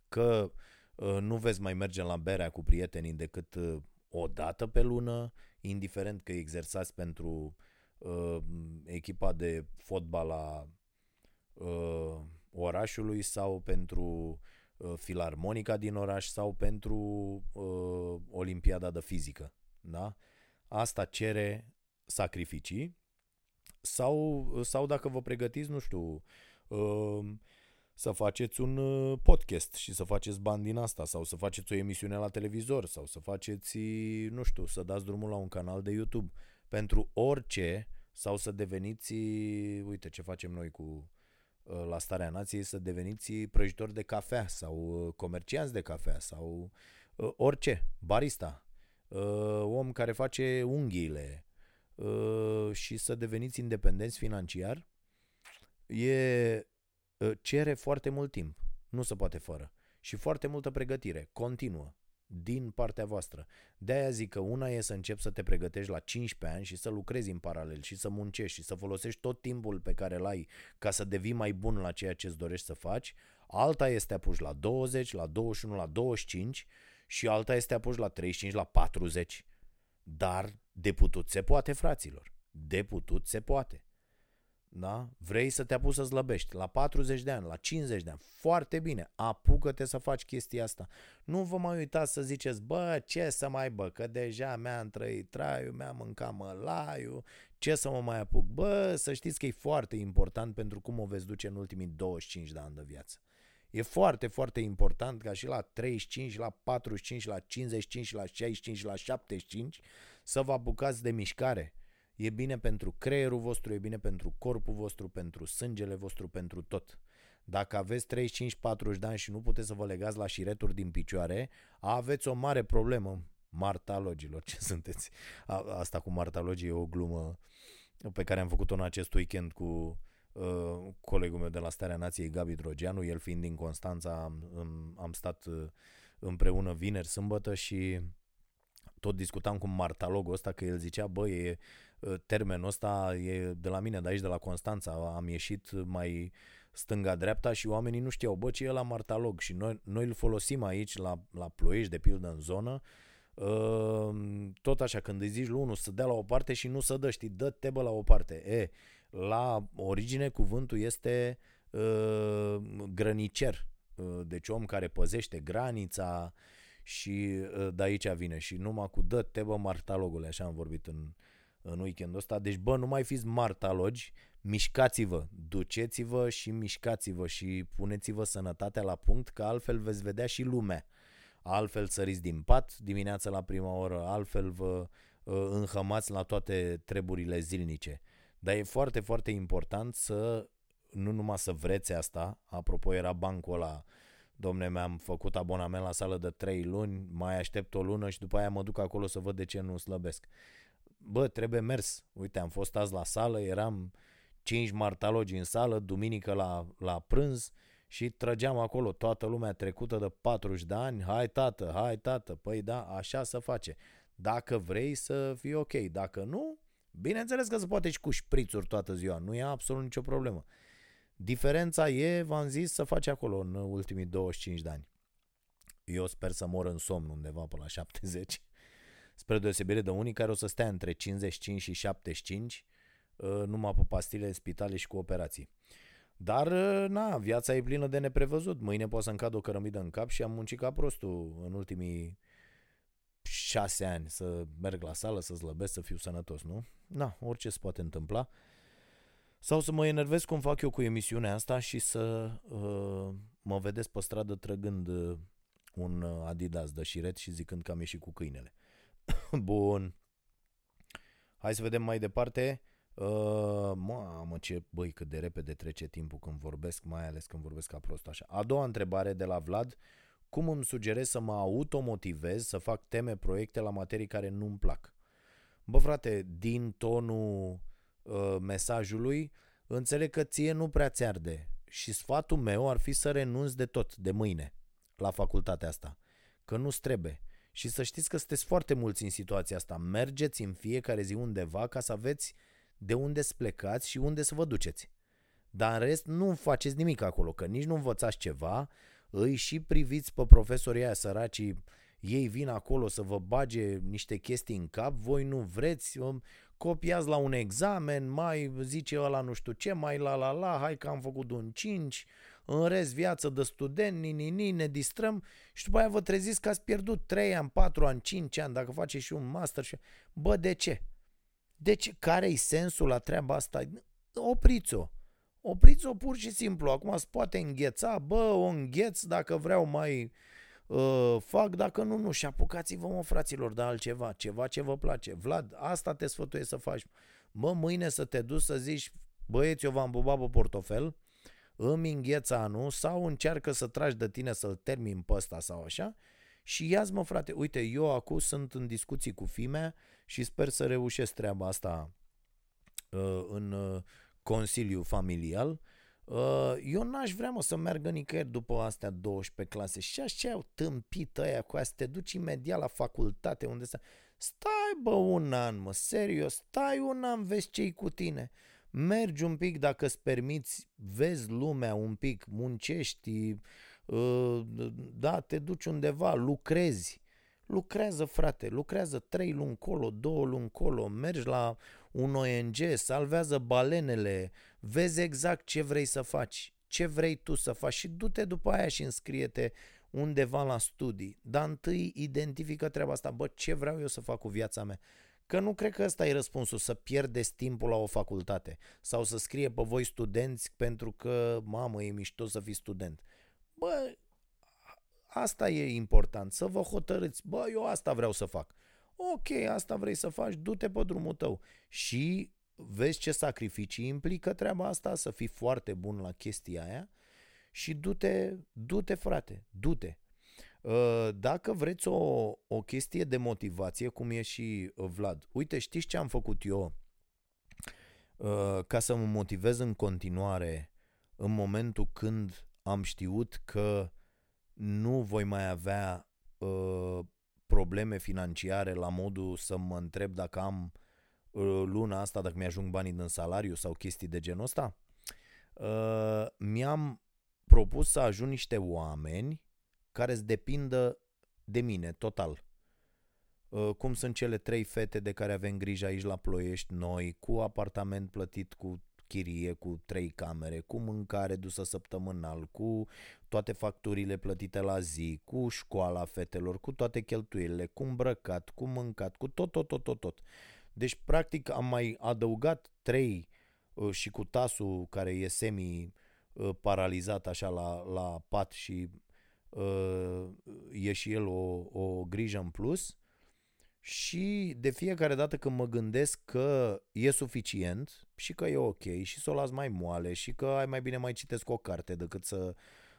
Speaker 1: că uh, nu veți mai merge la berea cu prietenii decât uh, o dată pe lună, indiferent că exersați pentru uh, echipa de fotbal a uh, orașului sau pentru uh, filarmonica din oraș sau pentru uh, olimpiada de fizică. Da? Asta cere sacrificii sau, sau dacă vă pregătiți, nu știu, uh, să faceți un uh, podcast și să faceți bani din asta sau să faceți o emisiune la televizor sau să faceți, nu știu, să dați drumul la un canal de YouTube. Pentru orice sau să deveniți, uite ce facem noi cu uh, la Starea Nației, să deveniți prăjitori de cafea sau uh, comercianți de cafea sau orice, barista, om care face unghiile și să deveniți independenți financiar e Ă, cere foarte mult timp. Nu se poate fără. Și foarte multă pregătire, continuă, din partea voastră. De-aia zic că una e să începi să te pregătești la 15 ani și să lucrezi în paralel și să muncești și să folosești tot timpul pe care îl ai ca să devii mai bun la ceea ce îți dorești să faci. Alta este apuci la 20, la 21, la 25 și alta este apuci la 35, la 40. Dar de putut se poate, fraților. De putut se poate. Da? Vrei să te apuci să slăbești la 40 de ani, la 50 de ani. Foarte bine, apucă-te să faci chestia asta. Nu vă mai uitați să ziceți, bă, ce să mai bă, că deja mi-am trăit traiul, mi-am mâncat mălaiul, ce să mă mai apuc? Bă, să știți că e foarte important pentru cum o veți duce în ultimii 25 de ani de viață. E foarte, foarte important ca și la 35, la 45, la 55, la 65, la 75 să vă apucați de mișcare E bine pentru creierul vostru, e bine pentru corpul vostru, pentru sângele vostru, pentru tot. Dacă aveți 35-40 de ani și nu puteți să vă legați la șireturi din picioare, aveți o mare problemă, martalogilor, ce sunteți? A, asta cu martalogii e o glumă pe care am făcut-o în acest weekend cu uh, colegul meu de la Starea Nației, Gabi Drogeanu, el fiind din Constanța, am, am stat uh, împreună vineri, sâmbătă și tot discutam cu martalogul ăsta că el zicea, bă, e Ă, termenul ăsta e de la mine, de aici, de la Constanța. Am ieșit mai stânga-dreapta și oamenii nu știau, bă, ce e la martalog și noi, noi îl folosim aici la, la ploiești, de pildă în zonă, ă, tot așa, când îi zici lui unul să dea la o parte și nu să dă, știi, dă tebă la o parte. E, la origine cuvântul este uh, grănicer, uh, deci om care păzește granița și uh, de aici vine și numai cu dă tebă martalogule, așa am vorbit în, în weekendul ăsta. Deci, bă, nu mai fiți martalogi, mișcați-vă, duceți-vă și mișcați-vă și puneți-vă sănătatea la punct, că altfel veți vedea și lumea. Altfel săriți din pat dimineața la prima oră, altfel vă uh, înhămați la toate treburile zilnice. Dar e foarte, foarte important să nu numai să vreți asta, apropo era bancul ăla, domne, mi-am făcut abonament la sală de 3 luni, mai aștept o lună și după aia mă duc acolo să văd de ce nu slăbesc bă, trebuie mers. Uite, am fost azi la sală, eram cinci martalogi în sală, duminică la, la prânz și trăgeam acolo toată lumea trecută de 40 de ani, hai tată, hai tată, păi da, așa se face. Dacă vrei să fii ok, dacă nu, bineînțeles că se poate și cu șprițuri toată ziua, nu e absolut nicio problemă. Diferența e, v-am zis, să faci acolo în ultimii 25 de ani. Eu sper să mor în somn undeva până la 70 spre deosebire de unii care o să stea între 55 și 75 uh, numai pe pastile, spitale și cu operații. Dar, uh, na, viața e plină de neprevăzut. Mâine pot să-mi cad o cărămidă în cap și am muncit ca prostul în ultimii șase ani să merg la sală, să slăbesc, să fiu sănătos, nu? Na, orice se poate întâmpla. Sau să mă enervez cum fac eu cu emisiunea asta și să uh, mă vedeți pe stradă trăgând uh, un uh, Adidas de șiret și zicând că am ieșit cu câinele. Bun. Hai să vedem mai departe. Uh, mamă, ce băi, cât de repede trece timpul când vorbesc, mai ales când vorbesc ca prost așa. A doua întrebare de la Vlad. Cum îmi sugerez să mă automotivez să fac teme, proiecte la materii care nu-mi plac? Bă, frate, din tonul uh, mesajului, înțeleg că ție nu prea ți arde. Și sfatul meu ar fi să renunți de tot, de mâine, la facultatea asta. Că nu-ți trebuie. Și să știți că sunteți foarte mulți în situația asta. Mergeți în fiecare zi undeva ca să aveți de unde să plecați și unde să vă duceți. Dar în rest nu faceți nimic acolo, că nici nu învățați ceva, îi și priviți pe profesorii aia săracii, ei vin acolo să vă bage niște chestii în cap, voi nu vreți, copiați la un examen, mai zice ăla nu știu ce, mai la la la, hai că am făcut un 5, în rest viață de student, ni, ni, ni, ne distrăm și după aia vă treziți că ați pierdut 3 ani, 4 ani, 5 ani, dacă faceți și un master și... Bă, de ce? Deci, care-i sensul la treaba asta? Opriți-o. Opriți-o pur și simplu. Acum se poate îngheța, bă, o îngheț dacă vreau mai uh, fac, dacă nu, nu. Și apucați-vă, mă, fraților, de altceva, ceva ce vă place. Vlad, asta te sfătuiesc să faci. Mă, mâine să te duci să zici, băieți, eu v-am bubat pe portofel, îmi îngheț anul sau încearcă să tragi de tine să-l termin pe ăsta sau așa și ia mă frate, uite, eu acum sunt în discuții cu fimea și sper să reușesc treaba asta uh, în uh, consiliu familial. Uh, eu n-aș vrea, mă, să meargă nicăieri după astea 12 clase. Și așa au tâmpit ăia cu astea, te duci imediat la facultate unde să... Stai, bă, un an, mă, serios, stai un an, vezi ce cu tine. Mergi un pic dacă îți permiți, vezi lumea un pic, muncești, uh, da, te duci undeva, lucrezi. Lucrează, frate, lucrează trei luni colo, două luni colo, mergi la un ONG, salvează balenele, vezi exact ce vrei să faci, ce vrei tu să faci și du-te după aia și înscrie-te undeva la studii. Dar întâi identifică treaba asta, bă, ce vreau eu să fac cu viața mea? Că nu cred că ăsta e răspunsul, să pierdeți timpul la o facultate sau să scrie pe voi studenți pentru că, mamă, e mișto să fii student. Bă, asta e important, să vă hotărâți, bă, eu asta vreau să fac. Ok, asta vrei să faci, du-te pe drumul tău și vezi ce sacrificii implică treaba asta, să fii foarte bun la chestia aia și du-te, du-te frate, du-te. Uh, dacă vreți o, o chestie de motivație, cum e și uh, Vlad, uite, știți ce am făcut eu uh, ca să mă motivez în continuare în momentul când am știut că nu voi mai avea probleme financiare la modul să mă întreb dacă am luna asta, dacă mi-ajung banii din salariu sau chestii de genul ăsta, mi-am propus să ajung niște oameni care să depindă de mine, total. Uh, cum sunt cele trei fete de care avem grijă aici la Ploiești, noi, cu apartament plătit cu chirie, cu trei camere, cu mâncare dusă săptămânal, cu toate facturile plătite la zi, cu școala fetelor, cu toate cheltuielile, cu îmbrăcat, cu mâncat, cu tot, tot, tot, tot, tot. Deci, practic, am mai adăugat trei uh, și cu tasul care e semi uh, paralizat așa la, la pat și Uh, e și el o, o grijă în plus și de fiecare dată când mă gândesc că e suficient și că e ok și să o las mai moale și că ai mai bine mai citesc o carte decât să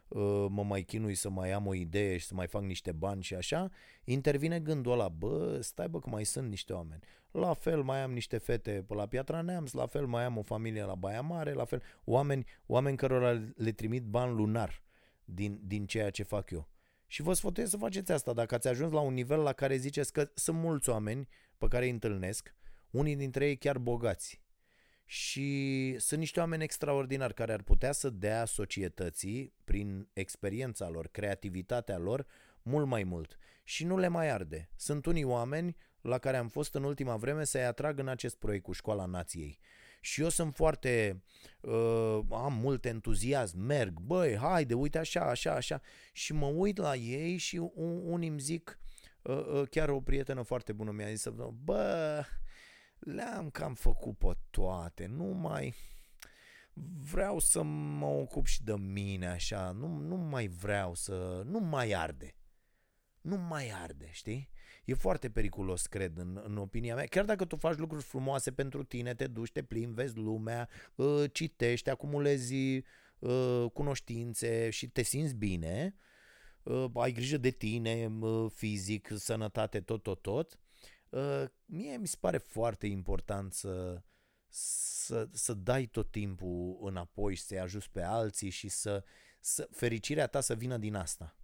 Speaker 1: uh, mă mai chinui să mai am o idee și să mai fac niște bani și așa, intervine gândul ăla, bă, stai bă că mai sunt niște oameni. La fel mai am niște fete pe la Piatra Neamț, la fel mai am o familie la Baia Mare, la fel oameni, oameni cărora le trimit bani lunar din, din ceea ce fac eu. Și vă sfătuiesc să faceți asta dacă ați ajuns la un nivel la care ziceți că sunt mulți oameni pe care îi întâlnesc, unii dintre ei chiar bogați. Și sunt niște oameni extraordinari care ar putea să dea societății, prin experiența lor, creativitatea lor, mult mai mult. Și nu le mai arde. Sunt unii oameni la care am fost în ultima vreme să-i atrag în acest proiect cu Școala Nației. Și eu sunt foarte, uh, am mult entuziasm, merg, băi, haide, uite așa, așa, așa. Și mă uit la ei și un, unii îmi zic, uh, uh, chiar o prietenă foarte bună mi-a zis, bă, le-am cam făcut pe toate, nu mai vreau să mă ocup și de mine așa, nu, nu mai vreau să, nu mai arde. nu mai arde, știi? E foarte periculos, cred, în, în opinia mea. Chiar dacă tu faci lucruri frumoase pentru tine, te duci, te plimbi, vezi lumea, uh, citești, acumulezi uh, cunoștințe și te simți bine, uh, ai grijă de tine, fizic, sănătate, tot, tot, tot, mie mi se pare foarte important să, să, să dai tot timpul înapoi și să-i ajuți pe alții și să, să fericirea ta să vină din asta.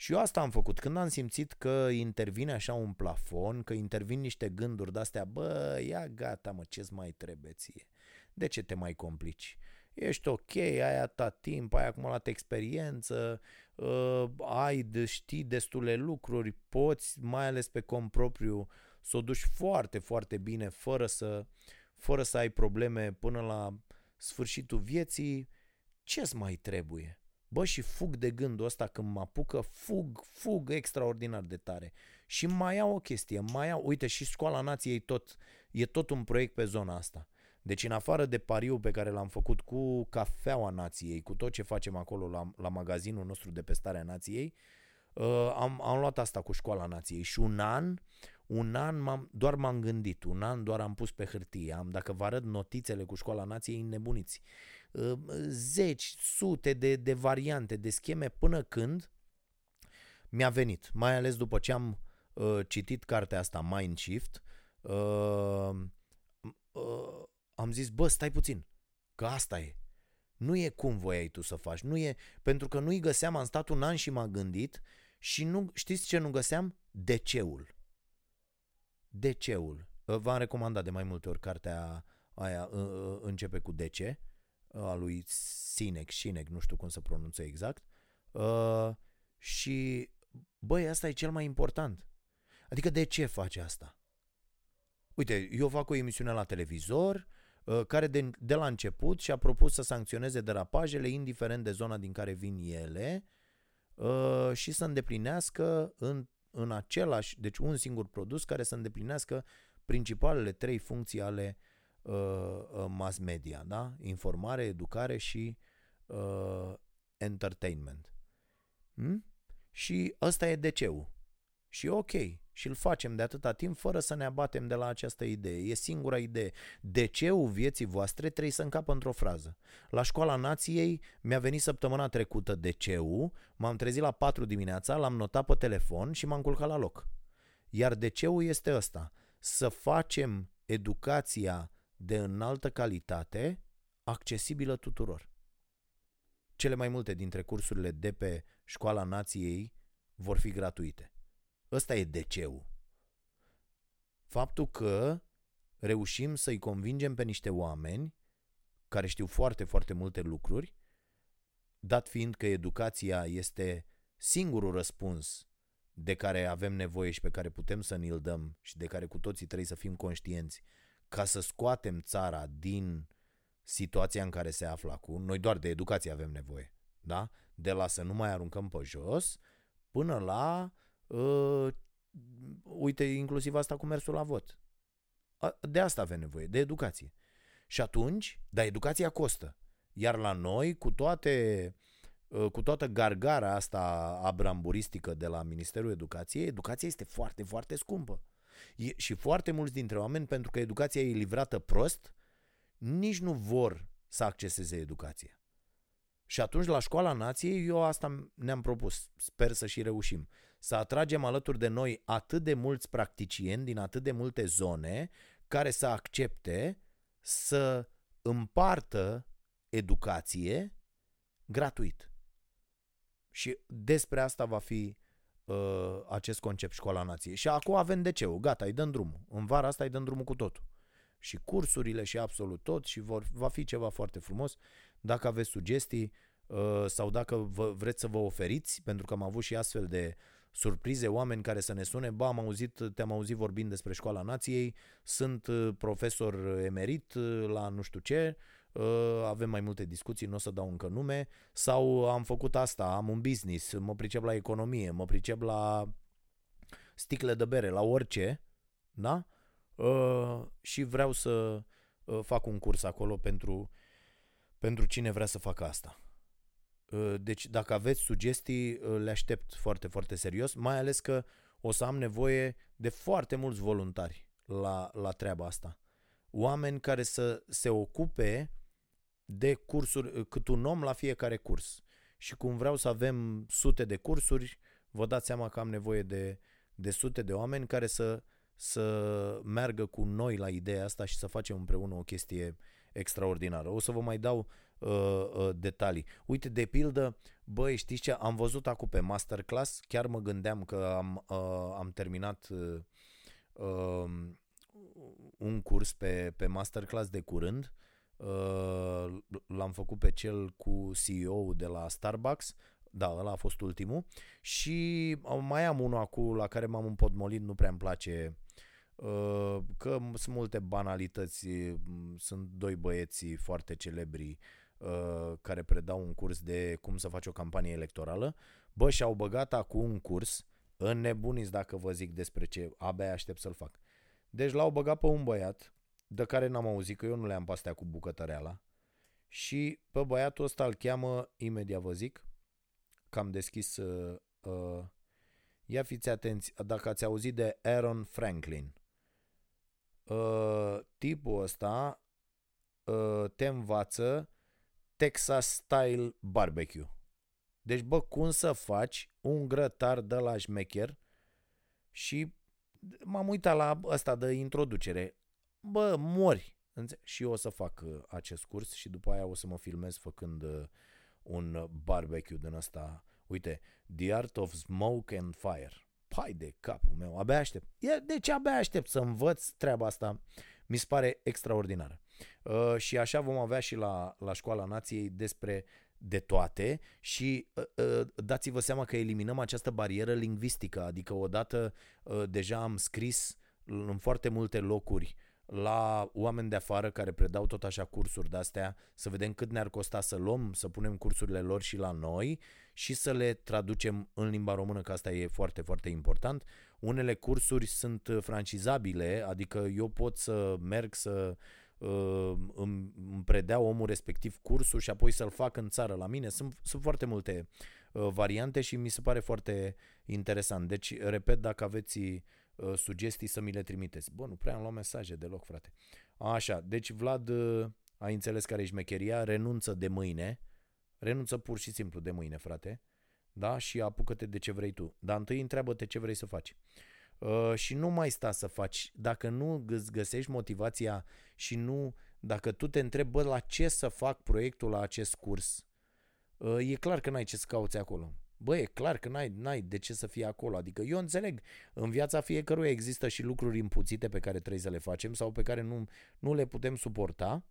Speaker 1: Și eu asta am făcut. Când am simțit că intervine așa un plafon, că intervin niște gânduri de-astea, bă, ia gata mă, ce-ți mai trebuie ție? De ce te mai complici? Ești ok, ai atât timp, ai acumulat experiență, uh, ai, știi destule lucruri, poți, mai ales pe cont propriu, să o duci foarte, foarte bine, fără să, fără să ai probleme până la sfârșitul vieții, ce-ți mai trebuie? Bă, și fug de gândul ăsta când mă apucă, fug, fug extraordinar de tare. Și mai au o chestie, mai au, uite, și Școala Nației tot, e tot un proiect pe zona asta. Deci în afară de pariu pe care l-am făcut cu Cafeaua Nației, cu tot ce facem acolo la, la magazinul nostru de pe Starea Nației, uh, am, am luat asta cu Școala Nației și un an, un an m-am, doar m-am gândit, un an doar am pus pe hârtie. Am, dacă vă arăt notițele cu Școala Nației, nebuniți. Uh, zeci, sute de, de variante, de scheme, până când mi-a venit, mai ales după ce am uh, citit cartea asta, Mind Shift, uh, uh, am zis, bă, stai puțin, că asta e. Nu e cum voiai tu să faci, nu e, pentru că nu-i găseam, am stat un an și m-am gândit și nu, știți ce nu găseam? DC-ul. DC-ul. Uh, v-am recomandat de mai multe ori cartea aia uh, începe cu DC a lui Sinek, Sinek, nu știu cum să pronunță exact. Uh, și, băi, asta e cel mai important. Adică de ce face asta? Uite, eu fac o emisiune la televizor uh, care de, de la început și-a propus să sancționeze derapajele, indiferent de zona din care vin ele, uh, și să îndeplinească în, în același, deci un singur produs care să îndeplinească principalele trei funcții ale uh, Uh, uh, mass media, da? Informare, educare și uh, entertainment. Hmm? Și ăsta e DC-ul. Și ok, și îl facem de atâta timp fără să ne abatem de la această idee. E singura idee. DC-ul vieții voastre trebuie să încapă într-o frază. La școala nației mi-a venit săptămâna trecută DC-ul, m-am trezit la 4 dimineața, l-am notat pe telefon și m-am culcat la loc. Iar DC-ul este ăsta. Să facem educația de înaltă calitate, accesibilă tuturor. Cele mai multe dintre cursurile de pe Școala Nației vor fi gratuite. Ăsta e DC-ul. Faptul că reușim să-i convingem pe niște oameni care știu foarte, foarte multe lucruri, dat fiind că educația este singurul răspuns de care avem nevoie și pe care putem să ne-l dăm și de care cu toții trebuie să fim conștienți ca să scoatem țara din situația în care se află acum, noi doar de educație avem nevoie, da? De la să nu mai aruncăm pe jos până la, uh, uite, inclusiv asta cu mersul la vot. De asta avem nevoie, de educație. Și atunci, dar educația costă. Iar la noi, cu toate uh, cu toată gargara asta abramburistică de la Ministerul Educației, educația este foarte, foarte scumpă. E, și foarte mulți dintre oameni, pentru că educația e livrată prost, nici nu vor să acceseze educația. Și atunci, la școala nației, eu asta ne-am propus, sper să și reușim, să atragem alături de noi atât de mulți practicieni din atât de multe zone care să accepte să împartă educație gratuit. Și despre asta va fi uh, acest concept Școala Nației. Și acum avem de ce gata, îi dăm drumul. În vara asta îi dăm drumul cu totul. Și cursurile și absolut tot și vor, va fi ceva foarte frumos. Dacă aveți sugestii uh, sau dacă vă, vreți să vă oferiți, pentru că am avut și astfel de surprize, oameni care să ne sune, ba, am auzit, te-am auzit vorbind despre Școala Nației, sunt uh, profesor emerit uh, la nu știu ce, Uh, avem mai multe discuții, nu o să dau încă nume, sau am făcut asta, am un business, mă pricep la economie, mă pricep la sticle de bere, la orice, da? Uh, și vreau să uh, fac un curs acolo pentru, pentru cine vrea să facă asta. Uh, deci dacă aveți sugestii, uh, le aștept foarte, foarte serios, mai ales că o să am nevoie de foarte mulți voluntari la, la treaba asta. Oameni care să se ocupe de cursuri, uh, cât un om la fiecare curs. Și cum vreau să avem sute de cursuri, vă dați seama că am nevoie de, de sute de oameni care să, să meargă cu noi la ideea asta și să facem împreună o chestie extraordinară. O să vă mai dau uh, uh, detalii. Uite, de pildă, băi, știți ce? Am văzut acum pe masterclass, chiar mă gândeam că am, uh, am terminat uh, uh, un curs pe, pe masterclass de curând. Uh, l-am făcut pe cel cu CEO de la Starbucks, da, ăla a fost ultimul. Și mai am unul acum la care m-am împodmolit, nu prea îmi place uh, că sunt multe banalități. Sunt doi băieți foarte celebri Uh, care predau un curs de cum să faci o campanie electorală, bă, și-au băgat acum un curs, înnebuniți dacă vă zic despre ce, abia aștept să-l fac. Deci l-au băgat pe un băiat, de care n-am auzit, că eu nu le-am pastea cu bucătăreala, și pe băiatul ăsta îl cheamă, imediat vă zic, că am deschis, uh, uh, ia fiți atenți, dacă ați auzit de Aaron Franklin, uh, tipul ăsta uh, te învață Texas Style Barbecue. Deci, bă, cum să faci un grătar de la șmecher și m-am uitat la asta de introducere. Bă, mori. Și eu o să fac uh, acest curs și după aia o să mă filmez făcând uh, un barbecue din asta. Uite, The Art of Smoke and Fire. Pai de capul meu, abia aștept. Deci abia aștept să învăț treaba asta. Mi se pare extraordinară. Uh, și așa vom avea și la, la Școala Nației despre de toate și uh, uh, dați-vă seama că eliminăm această barieră lingvistică, adică odată uh, deja am scris în foarte multe locuri la oameni de afară care predau tot așa cursuri de-astea, să vedem cât ne-ar costa să luăm, să punem cursurile lor și la noi și să le traducem în limba română, că asta e foarte, foarte important. Unele cursuri sunt francizabile, adică eu pot să merg să uh, îmi, îmi predea omul respectiv cursul și apoi să-l fac în țară la mine. Sunt, sunt foarte multe uh, variante și mi se pare foarte interesant. Deci, repet, dacă aveți uh, sugestii să mi le trimiteți. Bă, nu prea am luat mesaje deloc, frate. Așa, deci Vlad uh, a înțeles care e șmecheria, renunță de mâine, renunță pur și simplu de mâine, frate, da? Și apucă-te de ce vrei tu. Dar întâi întreabă-te ce vrei să faci. Uh, și nu mai sta să faci. Dacă nu îți găsești motivația și nu, dacă tu te întrebi, bă, la ce să fac proiectul la acest curs, uh, e clar că n-ai ce să cauți acolo. Bă, e clar că n-ai, n-ai de ce să fii acolo. Adică eu înțeleg, în viața fiecăruia există și lucruri impuțite pe care trebuie să le facem sau pe care nu, nu le putem suporta,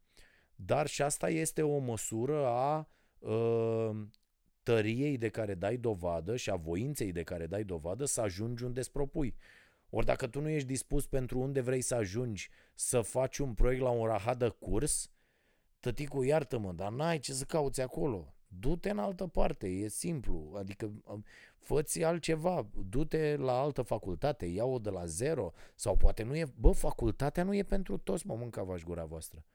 Speaker 1: dar și asta este o măsură a uh, tăriei de care dai dovadă și a voinței de care dai dovadă să ajungi unde îți propui. Ori dacă tu nu ești dispus pentru unde vrei să ajungi să faci un proiect la un rahat de curs, tăticu, iartă-mă, dar n-ai ce să cauți acolo. Du-te în altă parte, e simplu. Adică fă altceva, du-te la altă facultate, ia-o de la zero. Sau poate nu e, bă, facultatea nu e pentru toți, mă mânca v gura voastră.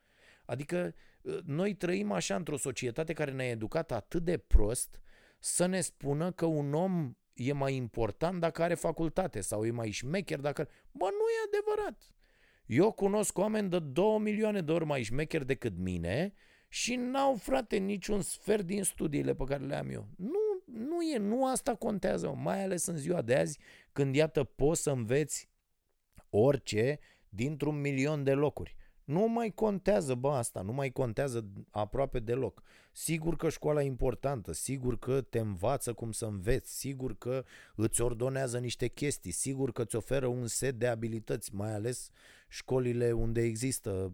Speaker 1: Adică ă, noi trăim așa într-o societate care ne-a educat atât de prost să ne spună că un om e mai important dacă are facultate sau e mai șmecher dacă... Bă, nu e adevărat. Eu cunosc oameni de 2 milioane de ori mai șmecher decât mine și n-au, frate, niciun sfert din studiile pe care le am eu. Nu, nu e, nu asta contează, mai ales în ziua de azi, când iată poți să înveți orice dintr-un milion de locuri. Nu mai contează, bă, asta, nu mai contează aproape deloc. Sigur că școala e importantă, sigur că te învață cum să înveți, sigur că îți ordonează niște chestii, sigur că îți oferă un set de abilități, mai ales școlile unde există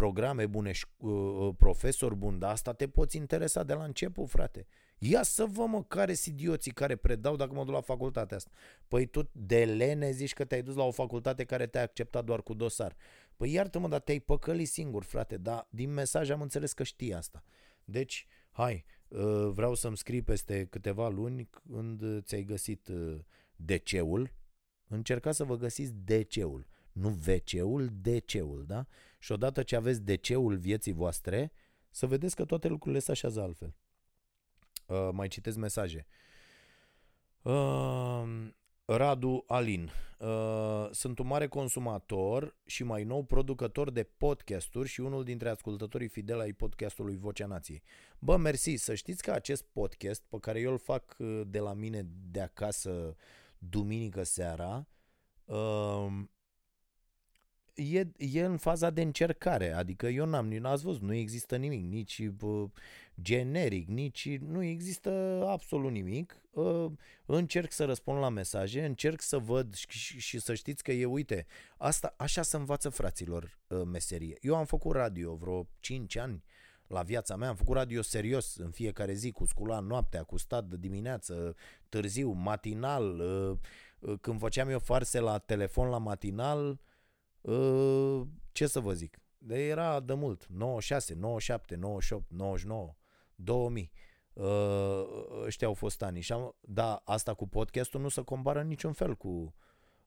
Speaker 1: programe bune, uh, uh, profesori buni, dar asta te poți interesa de la început, frate. Ia să vă mă care sunt idioții care predau dacă mă duc la facultatea asta. Păi tu de lene zici că te-ai dus la o facultate care te-a acceptat doar cu dosar. Păi iartă-mă, dar te-ai păcălit singur, frate, dar din mesaj am înțeles că știi asta. Deci, hai, uh, vreau să-mi scrii peste câteva luni când ți-ai găsit DC-ul, încercați să vă găsiți DC-ul, nu VC-ul, DC-ul, da? Și odată ce aveți DC-ul vieții voastre, să vedeți că toate lucrurile se așează altfel. Uh, mai citesc mesaje. Uh, Radu Alin. Uh, sunt un mare consumator și mai nou producător de podcasturi și unul dintre ascultătorii fideli ai podcastului Vocea Nației. Bă, mersi, să știți că acest podcast pe care eu îl fac uh, de la mine de acasă duminică seara, uh, e, e în faza de încercare, adică eu n-am, n-ați văzut, nu există nimic, nici uh, generic, nici, nu există absolut nimic. Uh, încerc să răspund la mesaje, încerc să văd și, și să știți că e, uite, asta, așa se învață fraților uh, meserie. Eu am făcut radio vreo 5 ani la viața mea, am făcut radio serios în fiecare zi, cu scula noaptea, cu stat de dimineață, târziu, matinal, uh, uh, când făceam eu farse la telefon la matinal, Uh, ce să vă zic, de era de mult, 96, 97, 98, 99, 2000. Uh, ăștia au fost ani. Și am, da, asta cu podcastul nu se compară în niciun fel cu,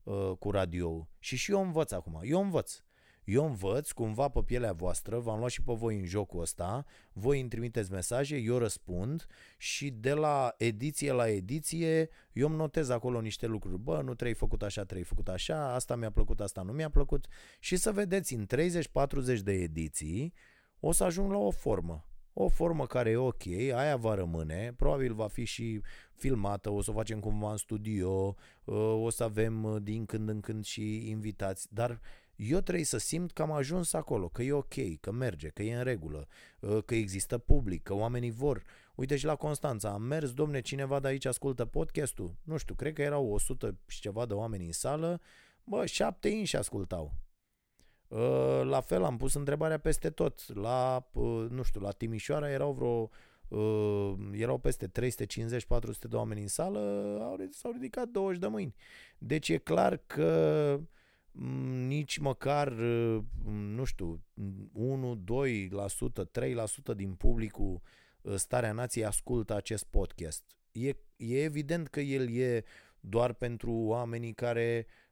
Speaker 1: uh, cu radio. Și și eu învăț acum. Eu învăț. Eu învăț cumva pe pielea voastră, v-am luat și pe voi în jocul ăsta, voi îmi trimiteți mesaje, eu răspund și de la ediție la ediție eu îmi notez acolo niște lucruri. Bă, nu trebuie făcut așa, trebuie făcut așa, asta mi-a plăcut, asta nu mi-a plăcut și să vedeți, în 30-40 de ediții o să ajung la o formă. O formă care e ok, aia va rămâne, probabil va fi și filmată, o să o facem cumva în studio, o să avem din când în când și invitați, dar eu trebuie să simt că am ajuns acolo, că e ok, că merge, că e în regulă, ă, că există public, că oamenii vor. Uite și la Constanța, am mers, domne, cineva de aici ascultă podcastul? Nu știu, cred că erau 100 și ceva de oameni în sală, bă, șapte inși ascultau. Ă, la fel am pus întrebarea peste tot. La, ă, nu știu, la Timișoara erau vreo erau peste 350-400 de oameni în sală, au, s-au ridicat 20 de mâini. Deci e clar că Mm, nici măcar, mm, nu știu, 1, 2%, 3% din publicul uh, Starea Nației ascultă acest podcast. E, e evident că el e doar pentru oamenii care Uh,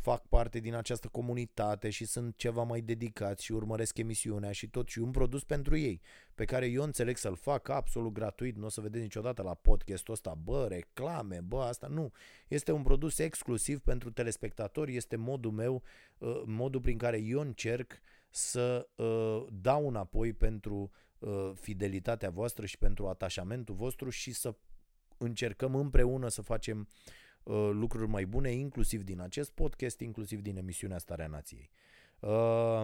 Speaker 1: fac parte din această comunitate și sunt ceva mai dedicați și urmăresc emisiunea și tot și un produs pentru ei, pe care eu înțeleg să-l fac absolut gratuit, nu o să vedeți niciodată la podcastul ăsta, bă, reclame, bă, asta nu. Este un produs exclusiv pentru telespectatori, este modul meu, uh, modul prin care eu încerc să uh, dau înapoi pentru fidelitatea voastră și pentru atașamentul vostru și să încercăm împreună să facem uh, Uh, lucruri mai bune, inclusiv din acest podcast, inclusiv din emisiunea Starea Nației. Uh,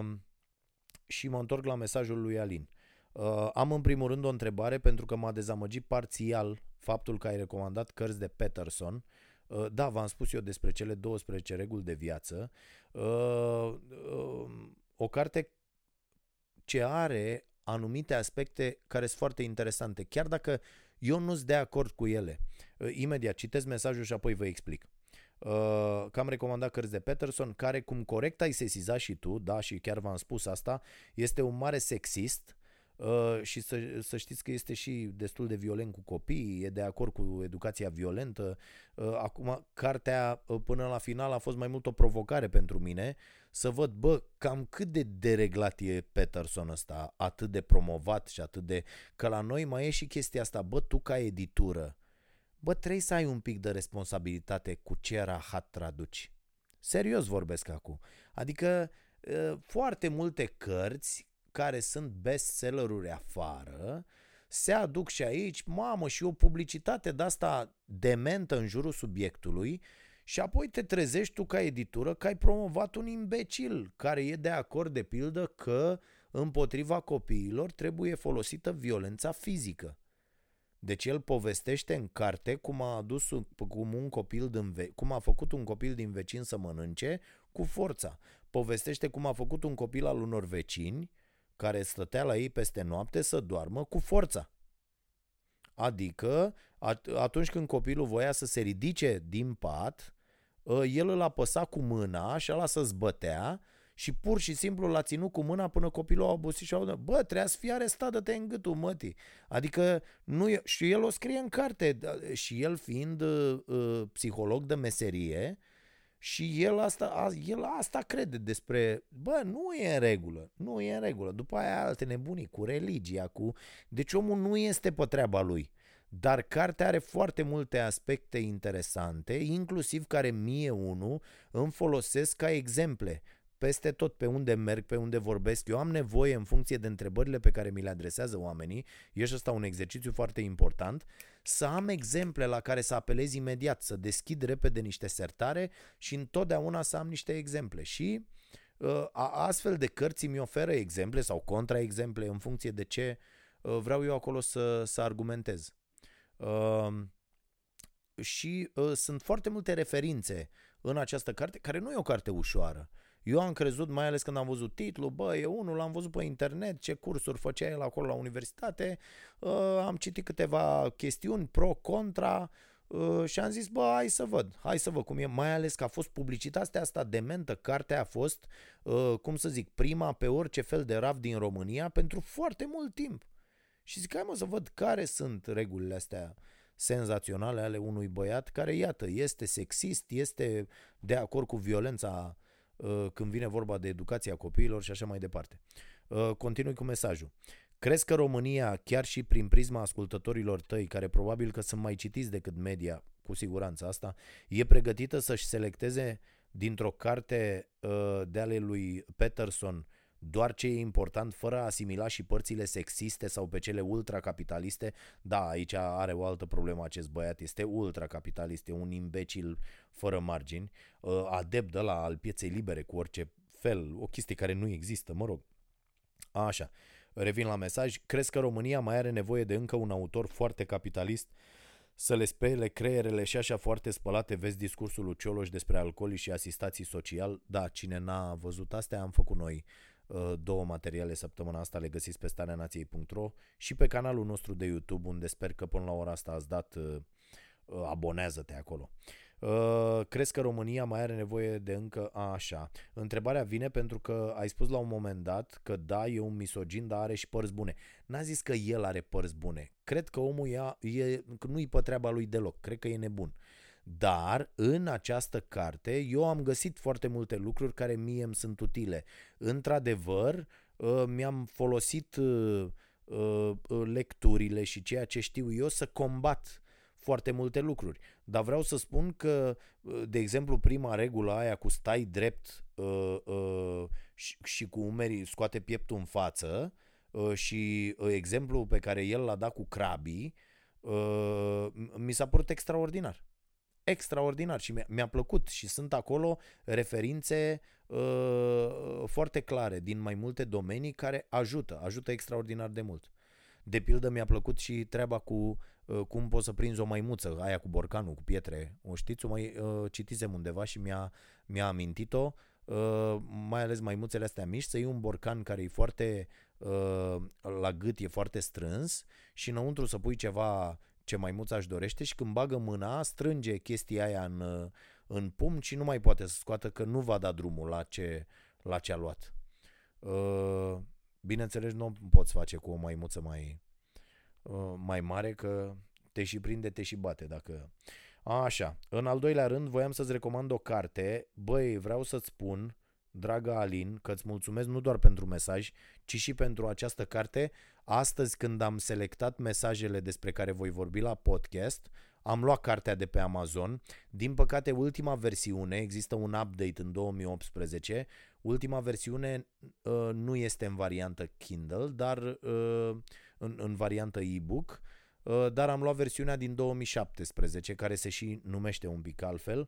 Speaker 1: și mă întorc la mesajul lui Alin. Uh, am în primul rând o întrebare pentru că m-a dezamăgit parțial faptul că ai recomandat cărți de Peterson. Uh, da, v-am spus eu despre cele 12 reguli de viață. Uh, uh, o carte ce are anumite aspecte care sunt foarte interesante, chiar dacă eu nu sunt de acord cu ele. Uh, imediat citesc mesajul și apoi vă explic. Uh, că am recomandat cărți de Peterson, care, cum corect ai sesizat și tu, da, și chiar v-am spus asta, este un mare sexist Uh, și să, să știți că este și destul de violent cu copiii, e de acord cu educația violentă. Uh, acum, cartea uh, până la final a fost mai mult o provocare pentru mine să văd, bă, cam cât de dereglat e Peterson ăsta, atât de promovat și atât de... Că la noi mai e și chestia asta, bă, tu ca editură, bă, trebuie să ai un pic de responsabilitate cu ce rahat traduci. Serios vorbesc acum. Adică foarte multe cărți care sunt bestselleruri afară, se aduc și aici, mamă, și o publicitate de asta dementă în jurul subiectului și apoi te trezești tu ca editură că ai promovat un imbecil care e de acord de pildă că împotriva copiilor trebuie folosită violența fizică. Deci el povestește în carte cum a adus cum un copil din ve- cum a făcut un copil din vecin să mănânce cu forța. Povestește cum a făcut un copil al unor vecini care stătea la ei peste noapte să doarmă cu forța. Adică atunci când copilul voia să se ridice din pat, ă, el îl apăsa cu mâna și ăla să zbătea și pur și simplu l-a ținut cu mâna până copilul a obosit și a zis, bă, trebuia să fie arestat, dă-te în gâtul mătii. Adică, nu e, și el o scrie în carte, da, și el fiind uh, psiholog de meserie, uh, și el asta, el asta crede despre, bă, nu e în regulă, nu e în regulă. După aia alte nebunii cu religia, cu... Deci omul nu este pe treaba lui. dar cartea are foarte multe aspecte interesante, inclusiv care mie unul îmi folosesc ca exemple peste tot pe unde merg, pe unde vorbesc. Eu am nevoie în funcție de întrebările pe care mi le adresează oamenii, e și ăsta un exercițiu foarte important, să am exemple la care să apelez imediat, să deschid repede niște sertare și întotdeauna să am niște exemple. Și uh, astfel de cărți mi oferă exemple sau contraexemple în funcție de ce uh, vreau eu acolo să, să argumentez. Uh, și uh, sunt foarte multe referințe în această carte, care nu e o carte ușoară. Eu am crezut, mai ales când am văzut titlul, bă, e unul, l-am văzut pe internet, ce cursuri făcea el acolo la universitate, uh, am citit câteva chestiuni pro, contra uh, și am zis, bă, hai să văd, hai să văd cum e, mai ales că a fost publicitatea asta dementă, cartea a fost, uh, cum să zic, prima pe orice fel de raf din România pentru foarte mult timp. Și zic, hai mă să văd care sunt regulile astea senzaționale ale unui băiat care, iată, este sexist, este de acord cu violența Uh, când vine vorba de educația copiilor și așa mai departe. Uh, continui cu mesajul. Crezi că România, chiar și prin prisma ascultătorilor tăi, care probabil că sunt mai citiți decât media, cu siguranță asta, e pregătită să-și selecteze dintr-o carte uh, de ale lui Peterson doar ce e important fără a asimila și părțile sexiste sau pe cele ultracapitaliste. Da, aici are o altă problemă acest băiat, este ultracapitalist, e un imbecil fără margini, uh, adept de la al pieței libere cu orice fel, o chestie care nu există, mă rog. Așa, revin la mesaj. Crezi că România mai are nevoie de încă un autor foarte capitalist să le spele creierele și așa foarte spălate, vezi discursul lui Cioloș despre alcooli și asistații social? Da, cine n-a văzut astea, am făcut noi Uh, două materiale săptămâna asta, le găsiți pe staneanației.ro și pe canalul nostru de YouTube, unde sper că până la ora asta ați dat uh, uh, abonează-te acolo. crezi că România mai are nevoie de încă a, așa? Întrebarea vine pentru că ai spus la un moment dat că da, e un misogin, dar are și părți bune. N-a zis că el are părți bune. Cred că omul e, e, nu-i pe treaba lui deloc. Cred că e nebun. Dar în această carte eu am găsit foarte multe lucruri care mie îmi sunt utile. Într-adevăr, uh, mi-am folosit uh, uh, lecturile și ceea ce știu eu să combat foarte multe lucruri. Dar vreau să spun că, de exemplu, prima regulă aia cu stai drept și cu umerii scoate pieptul în față și exemplu pe care el l-a dat cu crabii, mi s-a părut extraordinar extraordinar și mi-a, mi-a plăcut și sunt acolo referințe uh, foarte clare din mai multe domenii care ajută, ajută extraordinar de mult. De pildă mi-a plăcut și treaba cu uh, cum poți să prinzi o maimuță, aia cu borcanul, cu pietre. O știți? O mai uh, citisem undeva și mi-a, mi-a amintit-o. Uh, mai ales maimuțele astea mici, să iei un borcan care e foarte uh, la gât, e foarte strâns și înăuntru să pui ceva ce maimuța își dorește și când bagă mâna, strânge chestia aia în, în pumn și nu mai poate să scoată că nu va da drumul la ce, la ce a luat. Uh, bineînțeles, nu poți face cu o maimuță mai, uh, mai mare că te și prinde, te și bate dacă... Așa, în al doilea rând voiam să-ți recomand o carte. Băi, vreau să-ți spun, dragă Alin, că îți mulțumesc nu doar pentru mesaj, ci și pentru această carte. Astăzi, când am selectat mesajele despre care voi vorbi la podcast, am luat cartea de pe Amazon. Din păcate, ultima versiune, există un update în 2018, ultima versiune uh, nu este în variantă Kindle, dar uh, în, în variantă e-book, uh, dar am luat versiunea din 2017, care se și numește un pic altfel. Uh,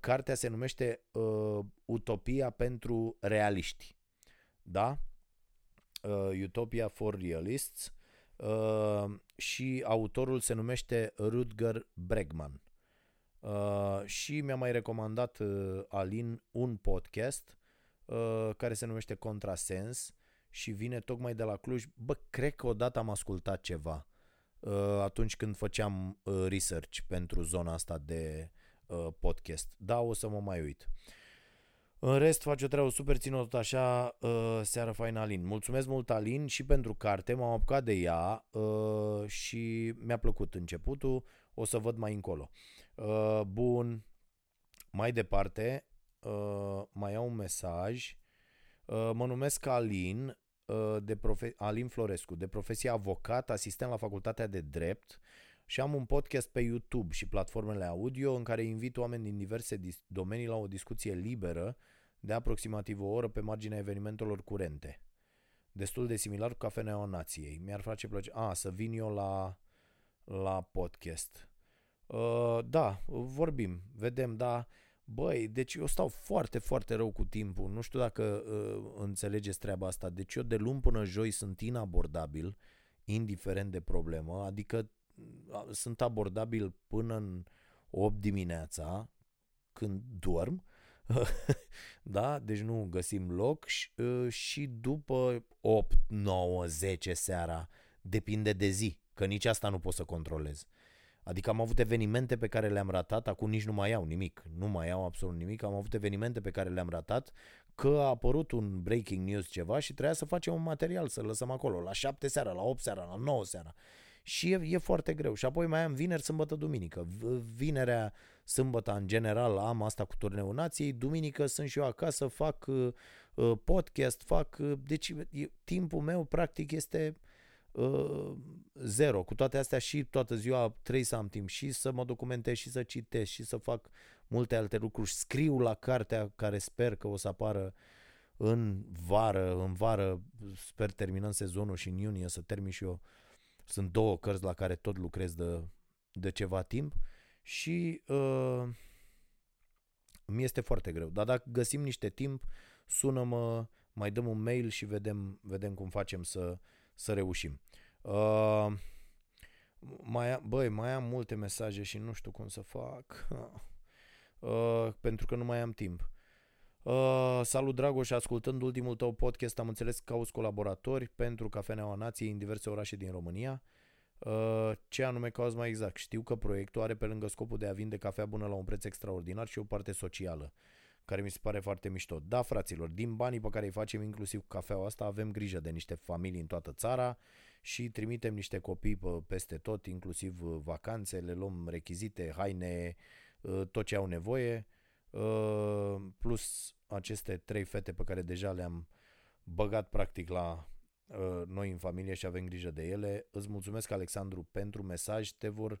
Speaker 1: cartea se numește uh, Utopia pentru realiști. Da? uh, Utopia for Realists uh, și autorul se numește Rutger Bregman. Uh, și mi-a mai recomandat uh, Alin un podcast uh, care se numește Contrasens și vine tocmai de la Cluj. Bă, cred că odată am ascultat ceva uh, atunci când făceam uh, research pentru zona asta de uh, podcast. Da, o să mă mai uit. Uh, în rest, face o treabă super, ținut tot așa, uh, seara faină Alin. Mulțumesc mult Alin și pentru carte, m-am apucat de ea uh, și mi-a plăcut începutul, o să văd mai încolo. Uh, bun, mai departe, uh, mai au un mesaj. Uh, mă numesc Alin, uh, de profe- Alin Florescu, de profesie avocat, asistent la facultatea de drept. Și am un podcast pe YouTube și platformele audio în care invit oameni din diverse domenii la o discuție liberă de aproximativ o oră pe marginea evenimentelor curente. Destul de similar cu Cafeneaua Nației. Mi-ar face plăcere... A, să vin eu la, la podcast. Uh, da, vorbim, vedem, da. Băi, deci eu stau foarte, foarte rău cu timpul. Nu știu dacă uh, înțelegeți treaba asta. Deci eu de luni până joi sunt inabordabil, indiferent de problemă. Adică uh, sunt abordabil până în 8 dimineața, când dorm. da? Deci nu găsim loc și, uh, și după 8, 9, 10 seara, depinde de zi, că nici asta nu pot să controlez. Adică am avut evenimente pe care le-am ratat, acum nici nu mai iau nimic, nu mai iau absolut nimic, am avut evenimente pe care le-am ratat, că a apărut un breaking news ceva și trebuia să facem un material, să lăsăm acolo, la 7 seara, la 8 seara, la 9 seara. Și e, e foarte greu. Și apoi mai am vineri, sâmbătă, duminică. Vinerea, sâmbătă, în general, am asta cu turneul nației. Duminică sunt și eu acasă, fac uh, uh podcast, fac... Uh, deci e, timpul meu, practic, este uh, zero. Cu toate astea și toată ziua trebuie să am timp și să mă documentez și să citesc și să fac multe alte lucruri. Scriu la cartea care sper că o să apară în vară, în vară sper terminând sezonul și în iunie să termin și eu. Sunt două cărți la care tot lucrez de, de ceva timp și uh, mi este foarte greu. Dar dacă găsim niște timp, sună-mă, mai dăm un mail și vedem, vedem cum facem să, să reușim. Uh, mai, băi, mai am multe mesaje și nu știu cum să fac. Uh, pentru că nu mai am timp. Uh, salut Dragoș, ascultând ultimul tău podcast am înțeles că cauți colaboratori pentru Cafeneaua Nației în diverse orașe din România. Uh, ce anume cauți mai exact? Știu că proiectul are pe lângă scopul de a vinde cafea bună la un preț extraordinar și o parte socială care mi se pare foarte mișto. Da, fraților, din banii pe care îi facem inclusiv cu cafeaua asta, avem grijă de niște familii în toată țara și trimitem niște copii pe, peste tot, inclusiv uh, vacanțe, le luăm rechizite, haine, uh, tot ce au nevoie, uh, plus aceste trei fete pe care deja le-am băgat practic la noi în familie și avem grijă de ele. Îți mulțumesc, Alexandru, pentru mesaj. Te vor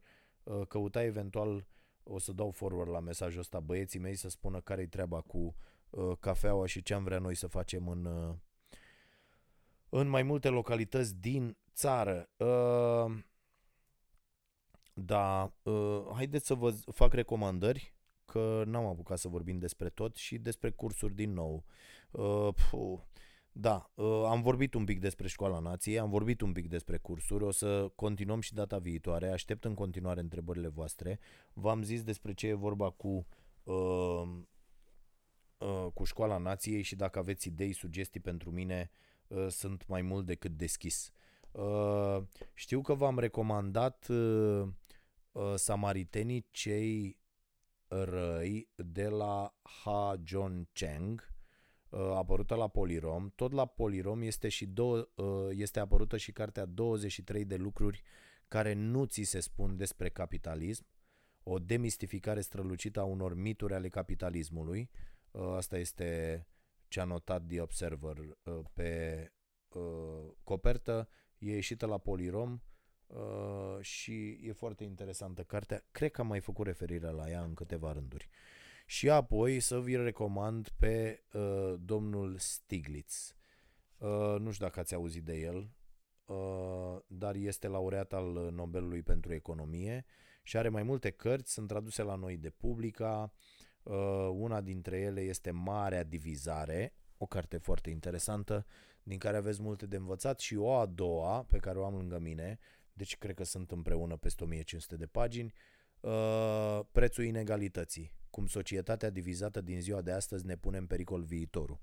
Speaker 1: căuta eventual o să dau forward la mesajul ăsta băieții mei să spună care-i treaba cu uh, cafeaua și ce am vrea noi să facem în, uh, în mai multe localități din țară. Uh, da, uh, haideți să vă fac recomandări că n-am apucat să vorbim despre tot și despre cursuri din nou. Uh, puh, da, uh, am vorbit un pic despre Școala Nației, am vorbit un pic despre cursuri, o să continuăm și data viitoare, aștept în continuare întrebările voastre. V-am zis despre ce e vorba cu, uh, uh, cu Școala Nației și dacă aveți idei, sugestii pentru mine, uh, sunt mai mult decât deschis. Uh, știu că v-am recomandat uh, uh, Samaritenii cei răi de la Ha John Cheng, Uh, apărută la Polirom. Tot la Polirom este, și două, uh, este apărută și cartea 23 de lucruri care nu ți se spun despre capitalism, o demistificare strălucită a unor mituri ale capitalismului. Uh, asta este ce a notat The Observer pe copertă. E ieșită la Polirom și e foarte interesantă cartea. Cred că am mai făcut referire la ea în câteva rânduri. Și apoi să vi recomand pe uh, domnul Stiglitz. Uh, nu știu dacă ați auzit de el, uh, dar este laureat al Nobelului pentru Economie și are mai multe cărți, sunt traduse la noi de Publica. Uh, una dintre ele este Marea Divizare, o carte foarte interesantă, din care aveți multe de învățat și o a doua, pe care o am lângă mine, deci cred că sunt împreună peste 1500 de pagini, uh, Prețul inegalității cum societatea divizată din ziua de astăzi ne pune în pericol viitorul.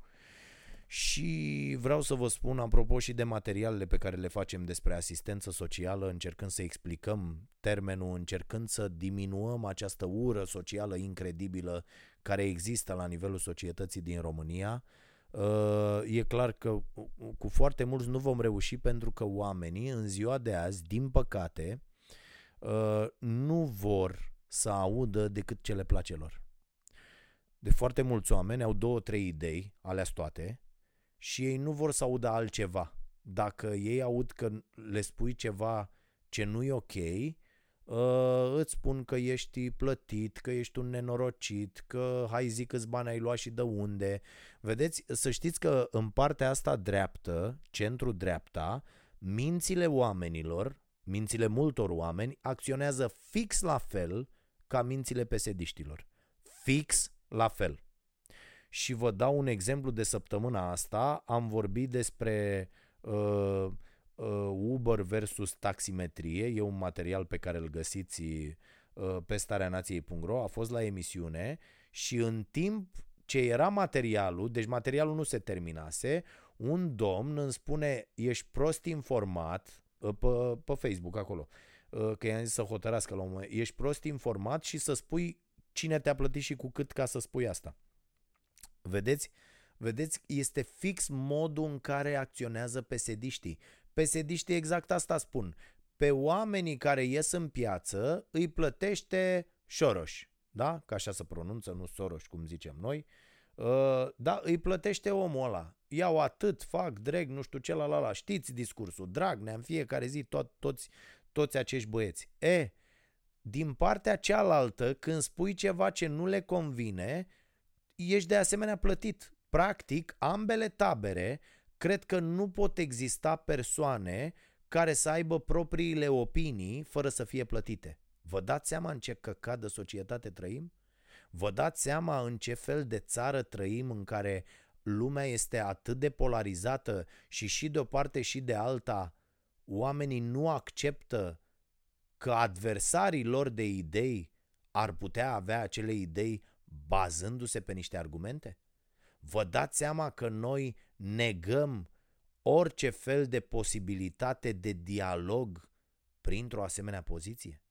Speaker 1: Și vreau să vă spun, apropo și de materialele pe care le facem despre asistență socială, încercând să explicăm termenul, încercând să diminuăm această ură socială incredibilă care există la nivelul societății din România, uh, e clar că cu foarte mulți nu vom reuși pentru că oamenii în ziua de azi, din păcate, uh, nu vor să audă decât ce le place lor. De foarte mulți oameni au două, trei idei, alea toate, și ei nu vor să audă altceva. Dacă ei aud că le spui ceva ce nu e ok, uh, îți spun că ești plătit, că ești un nenorocit, că hai zi câți bani ai luat și de unde. Vedeți, să știți că în partea asta dreaptă, centru-dreapta, mințile oamenilor, mințile multor oameni, acționează fix la fel ca mințile pesediștilor. Fix la fel. Și vă dau un exemplu de săptămâna asta. Am vorbit despre uh, uh, Uber versus taximetrie. E un material pe care îl găsiți uh, pe stareanației.ro. A fost la emisiune și în timp ce era materialul, deci materialul nu se terminase, un domn îmi spune, ești prost informat, uh, pe, pe Facebook acolo, uh, că i-am zis să hotărască la un moment, ești prost informat și să spui cine te-a plătit și cu cât ca să spui asta. Vedeți? Vedeți, este fix modul în care acționează pesediștii. Pesediștii exact asta spun. Pe oamenii care ies în piață îi plătește Soros, da? Ca așa se pronunță, nu Soros, cum zicem noi. Uh, da, îi plătește omul ăla. Iau atât, fac, drag, nu știu ce, la la la. Știți discursul, Dragnea în fiecare zi, tot, toți, toți acești băieți. E, din partea cealaltă, când spui ceva ce nu le convine, ești de asemenea plătit. Practic, ambele tabere cred că nu pot exista persoane care să aibă propriile opinii fără să fie plătite. Vă dați seama în ce căcat de societate trăim? Vă dați seama în ce fel de țară trăim în care lumea este atât de polarizată și și de o parte și de alta oamenii nu acceptă că adversarii lor de idei ar putea avea acele idei bazându-se pe niște argumente? Vă dați seama că noi negăm orice fel de posibilitate de dialog printr-o asemenea poziție?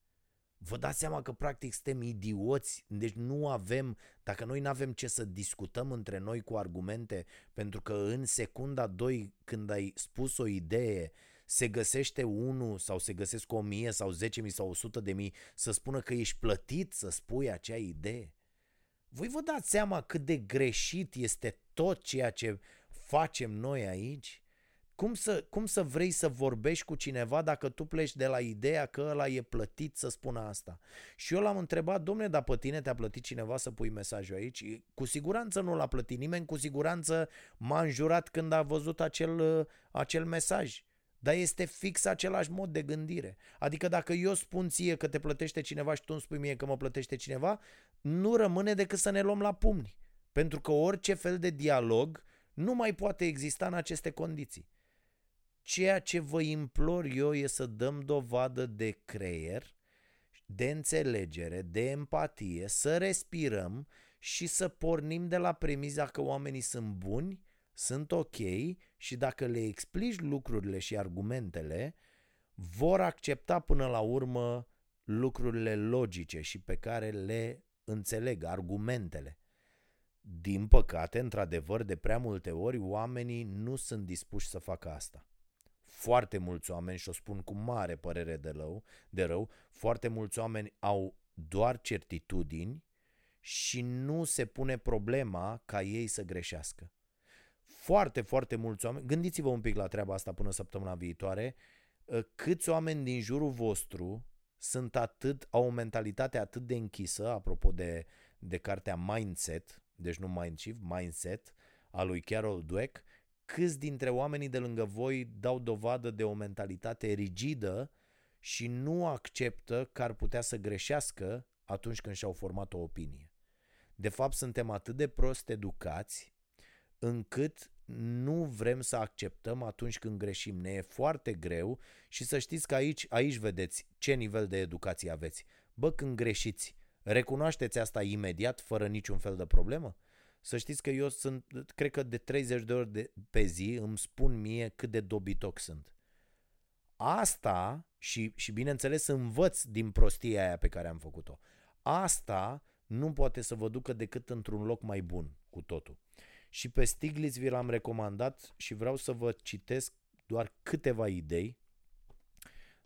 Speaker 1: Vă dați seama că practic suntem idioți, deci nu avem, dacă noi nu avem ce să discutăm între noi cu argumente, pentru că în secunda 2 când ai spus o idee, se găsește unul sau se găsesc o mie sau zece mii sau o sută de mii să spună că ești plătit să spui acea idee. Voi vă dați seama cât de greșit este tot ceea ce facem noi aici? Cum să, cum să vrei să vorbești cu cineva dacă tu pleci de la ideea că ăla e plătit să spună asta? Și eu l-am întrebat, domne, dar pe tine te-a plătit cineva să pui mesajul aici? Cu siguranță nu l-a plătit nimeni, cu siguranță m-a înjurat când a văzut acel, acel mesaj. Dar este fix același mod de gândire. Adică dacă eu spun ție că te plătește cineva și tu îmi spui mie că mă plătește cineva, nu rămâne decât să ne luăm la pumni. Pentru că orice fel de dialog nu mai poate exista în aceste condiții. Ceea ce vă implor eu e să dăm dovadă de creier, de înțelegere, de empatie, să respirăm și să pornim de la premiza că oamenii sunt buni sunt ok și dacă le explici lucrurile și argumentele, vor accepta până la urmă lucrurile logice și pe care le înțeleg, argumentele. Din păcate, într-adevăr, de prea multe ori, oamenii nu sunt dispuși să facă asta. Foarte mulți oameni, și o spun cu mare părere de rău, de rău, foarte mulți oameni au doar certitudini și nu se pune problema ca ei să greșească foarte, foarte mulți oameni, gândiți-vă un pic la treaba asta până săptămâna viitoare, ă, câți oameni din jurul vostru sunt atât, au o mentalitate atât de închisă, apropo de, de cartea Mindset, deci nu Mind Shift, Mindset, a lui Carol Dweck, câți dintre oamenii de lângă voi dau dovadă de o mentalitate rigidă și nu acceptă că ar putea să greșească atunci când și-au format o opinie. De fapt, suntem atât de prost educați încât nu vrem să acceptăm atunci când greșim. Ne e foarte greu și să știți că aici, aici vedeți ce nivel de educație aveți. Bă, când greșiți, recunoașteți asta imediat, fără niciun fel de problemă? Să știți că eu sunt, cred că de 30 de ori de, pe zi îmi spun mie cât de dobitoc sunt. Asta, și, și bineînțeles învăț din prostia aia pe care am făcut-o, asta nu poate să vă ducă decât într-un loc mai bun cu totul. Și pe Stiglitz vi l-am recomandat și vreau să vă citesc doar câteva idei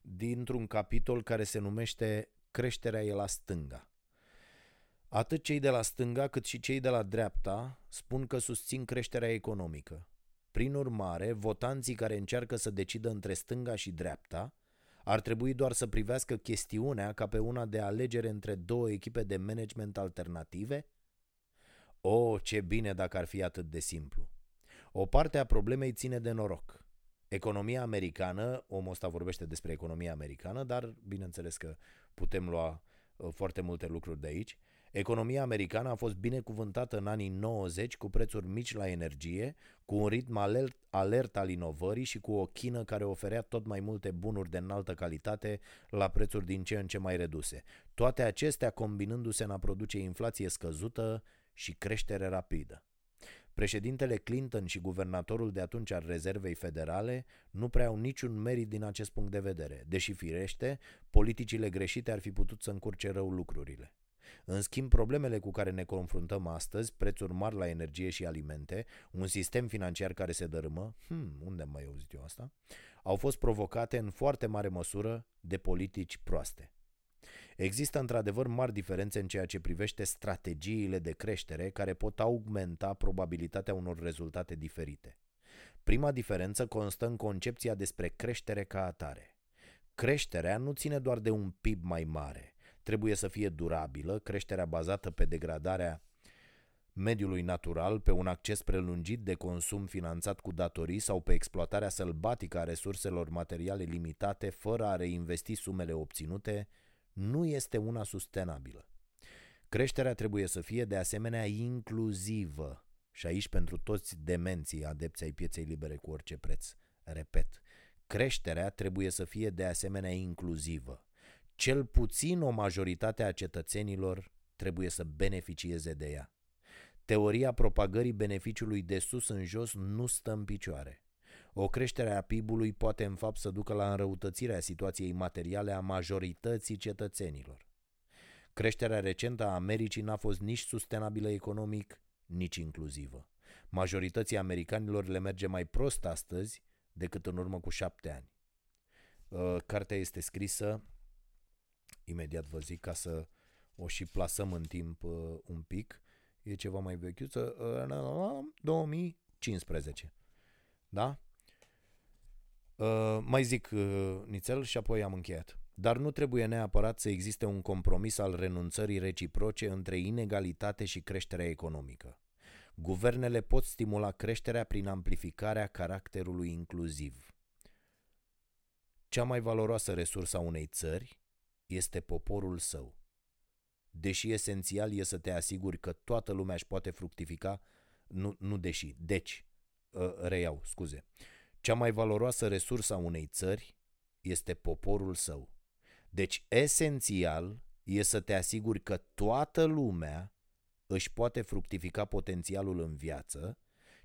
Speaker 1: dintr-un capitol care se numește Creșterea e la stânga. Atât cei de la stânga cât și cei de la dreapta spun că susțin creșterea economică. Prin urmare, votanții care încearcă să decidă între stânga și dreapta Ar trebui doar să privească chestiunea ca pe una de alegere între două echipe de management alternative? O, oh, ce bine dacă ar fi atât de simplu. O parte a problemei ține de noroc. Economia americană, omul ăsta vorbește despre economia americană, dar bineînțeles că putem lua uh, foarte multe lucruri de aici. Economia americană a fost binecuvântată în anii 90 cu prețuri mici la energie, cu un ritm alert, alert al inovării și cu o chină care oferea tot mai multe bunuri de înaltă calitate la prețuri din ce în ce mai reduse. Toate acestea combinându-se în a produce inflație scăzută și creștere rapidă. Președintele Clinton și guvernatorul de atunci al Rezervei Federale nu prea au niciun merit din acest punct de vedere, deși firește, politicile greșite ar fi putut să încurce rău lucrurile. În schimb, problemele cu care ne confruntăm astăzi, prețuri mari la energie și alimente, un sistem financiar care se dărâmă, hmm, unde am mai auzit eu asta, au fost provocate în foarte mare măsură de politici proaste. Există într-adevăr mari diferențe în ceea ce privește strategiile de creștere care pot augmenta probabilitatea unor rezultate diferite. Prima diferență constă în concepția despre creștere ca atare. Creșterea nu ține doar de un PIB mai mare, trebuie să fie durabilă, creșterea bazată pe degradarea mediului natural, pe un acces prelungit de consum finanțat cu datorii sau pe exploatarea sălbatică a resurselor materiale limitate fără a reinvesti sumele obținute, nu este una sustenabilă. Creșterea trebuie să fie de asemenea inclusivă și aici pentru toți demenții adepți ai pieței libere cu orice preț. Repet, creșterea trebuie să fie de asemenea inclusivă. Cel puțin o majoritate a cetățenilor trebuie să beneficieze de ea. Teoria propagării beneficiului de sus în jos nu stă în picioare. O creștere a PIB-ului poate în fapt să ducă la înrăutățirea situației materiale a majorității cetățenilor. Creșterea recentă a Americii n-a fost nici sustenabilă economic, nici inclusivă. Majorității americanilor le merge mai prost astăzi decât în urmă cu șapte ani. Uh, cartea este scrisă, imediat vă zic, ca să o și plasăm în timp uh, un pic, e ceva mai vechiuță, 2015. Uh, da? Uh, mai zic uh, nițel și apoi am încheiat. Dar nu trebuie neapărat să existe un compromis al renunțării reciproce între inegalitate și creșterea economică. Guvernele pot stimula creșterea prin amplificarea caracterului inclusiv. Cea mai valoroasă resursă a unei țări este poporul său. Deși esențial e să te asiguri că toată lumea își poate fructifica, nu, nu deși, deci, uh, reiau, scuze, cea mai valoroasă resursă a unei țări este poporul său. Deci, esențial e să te asiguri că toată lumea își poate fructifica potențialul în viață,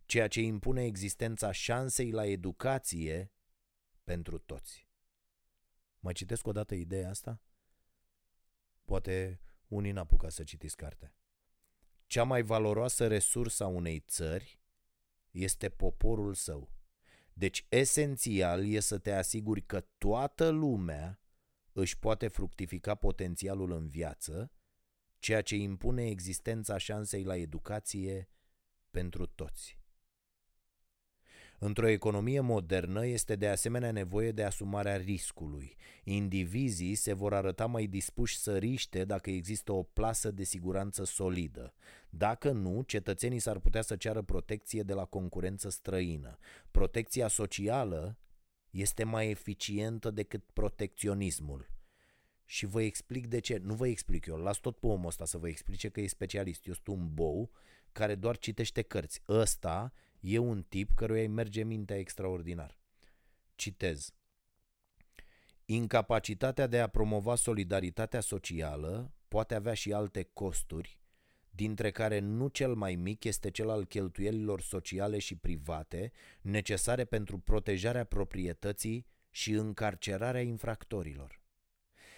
Speaker 1: ceea ce impune existența șansei la educație pentru toți. Mai citesc o dată ideea asta? Poate unii n-apucă să citiți cartea. Cea mai valoroasă resursă a unei țări este poporul său. Deci, esențial e să te asiguri că toată lumea își poate fructifica potențialul în viață, ceea ce impune existența șansei la educație pentru toți. Într-o economie modernă este de asemenea nevoie de asumarea riscului. Indivizii se vor arăta mai dispuși să riște dacă există o plasă de siguranță solidă. Dacă nu, cetățenii s-ar putea să ceară protecție de la concurență străină. Protecția socială este mai eficientă decât protecționismul. Și vă explic de ce. Nu vă explic eu, las tot pe omul ăsta să vă explice că e specialist. Eu sunt un bou care doar citește cărți. Ăsta E un tip căruia îi merge mintea extraordinar. Citez. Incapacitatea de a promova solidaritatea socială poate avea și alte costuri, dintre care nu cel mai mic este cel al cheltuielilor sociale și private necesare pentru protejarea proprietății și încarcerarea infractorilor.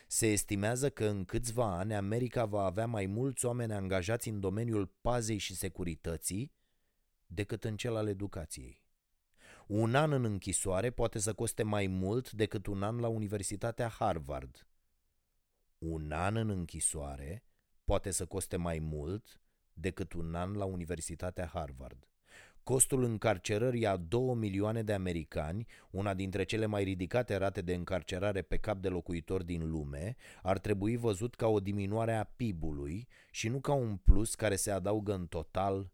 Speaker 1: Se estimează că în câțiva ani America va avea mai mulți oameni angajați în domeniul pazei și securității decât în cel al educației. Un an în închisoare poate să coste mai mult decât un an la Universitatea Harvard. Un an în închisoare poate să coste mai mult decât un an la Universitatea Harvard. Costul încarcerării a 2 milioane de americani, una dintre cele mai ridicate rate de încarcerare pe cap de locuitor din lume, ar trebui văzut ca o diminuare a PIB-ului și nu ca un plus care se adaugă în total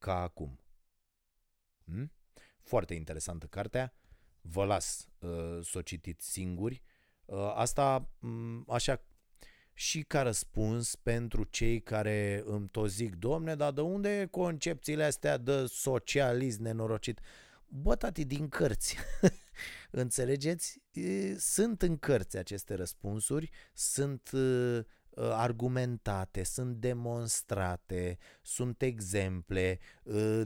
Speaker 1: ca acum. Hmm? Foarte interesantă cartea, vă las uh, să o citiți singuri. Uh, asta, um, așa și ca răspuns pentru cei care îmi tot zic, domne, dar de unde concepțiile astea de socialism nenorocit? Bă, tati, din cărți. Înțelegeți? Sunt în cărți aceste răspunsuri, sunt argumentate, sunt demonstrate, sunt exemple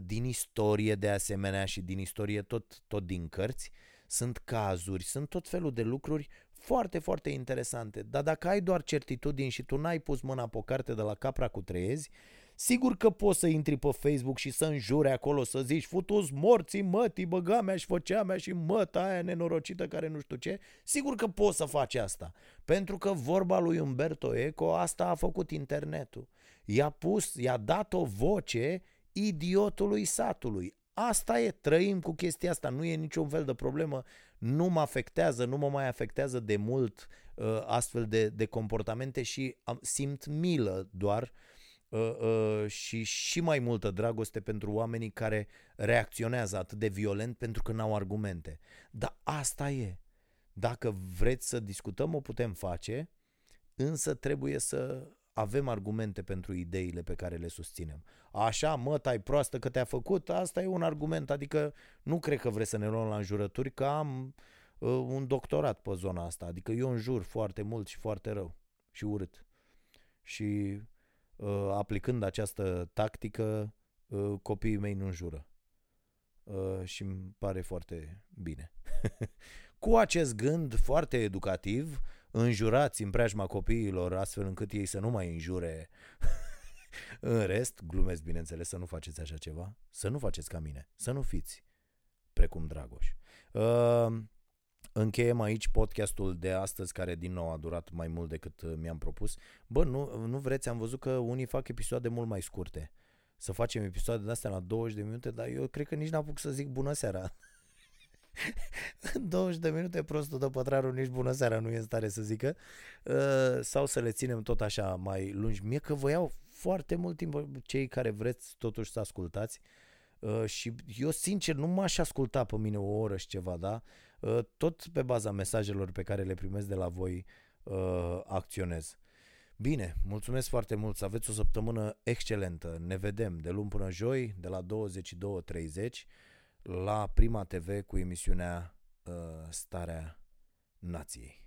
Speaker 1: din istorie de asemenea și din istorie tot, tot din cărți, sunt cazuri, sunt tot felul de lucruri foarte, foarte interesante. Dar dacă ai doar certitudini și tu n-ai pus mâna pe o carte de la Capra cu Treiezi, sigur că poți să intri pe Facebook și să înjure acolo, să zici futus morții mătii, băga mea și făcea mea și măta aia nenorocită care nu știu ce. Sigur că poți să faci asta. Pentru că vorba lui Umberto Eco, asta a făcut internetul. I-a pus, i-a dat o voce idiotului satului. Asta e, trăim cu chestia asta, nu e niciun fel de problemă, nu mă afectează, nu mă mai afectează de mult uh, astfel de, de comportamente și am, simt milă doar uh, uh, și și mai multă dragoste pentru oamenii care reacționează atât de violent pentru că n-au argumente. Dar asta e. Dacă vreți să discutăm, o putem face, însă trebuie să avem argumente pentru ideile pe care le susținem. Așa, mă, tai proastă că te-a făcut, asta e un argument, adică nu cred că vreți să ne luăm la înjurături, că am uh, un doctorat pe zona asta, adică eu înjur foarte mult și foarte rău și urât. Și uh, aplicând această tactică, uh, copiii mei nu înjură. Uh, și îmi pare foarte bine. Cu acest gând foarte educativ, înjurați în preajma copiilor astfel încât ei să nu mai înjure în rest, glumesc bineînțeles să nu faceți așa ceva, să nu faceți ca mine, să nu fiți precum Dragoș. Uh, încheiem aici podcastul de astăzi, care din nou a durat mai mult decât uh, mi-am propus. Bă, nu, nu vreți, am văzut că unii fac episoade mult mai scurte. Să facem episoade de astea la 20 de minute, dar eu cred că nici n-apuc să zic bună seara. 20 de minute prostul de pătrarul nici bună seara nu e în stare să zică uh, sau să le ținem tot așa mai lungi. Mie că vă iau foarte mult timp cei care vreți totuși să ascultați uh, și eu sincer nu m-aș asculta pe mine o oră și ceva, da? Uh, tot pe baza mesajelor pe care le primesc de la voi uh, acționez. Bine, mulțumesc foarte mult, să aveți o săptămână excelentă. Ne vedem de luni până joi, de la 22.30 la Prima TV cu emisiunea uh, Starea Nației.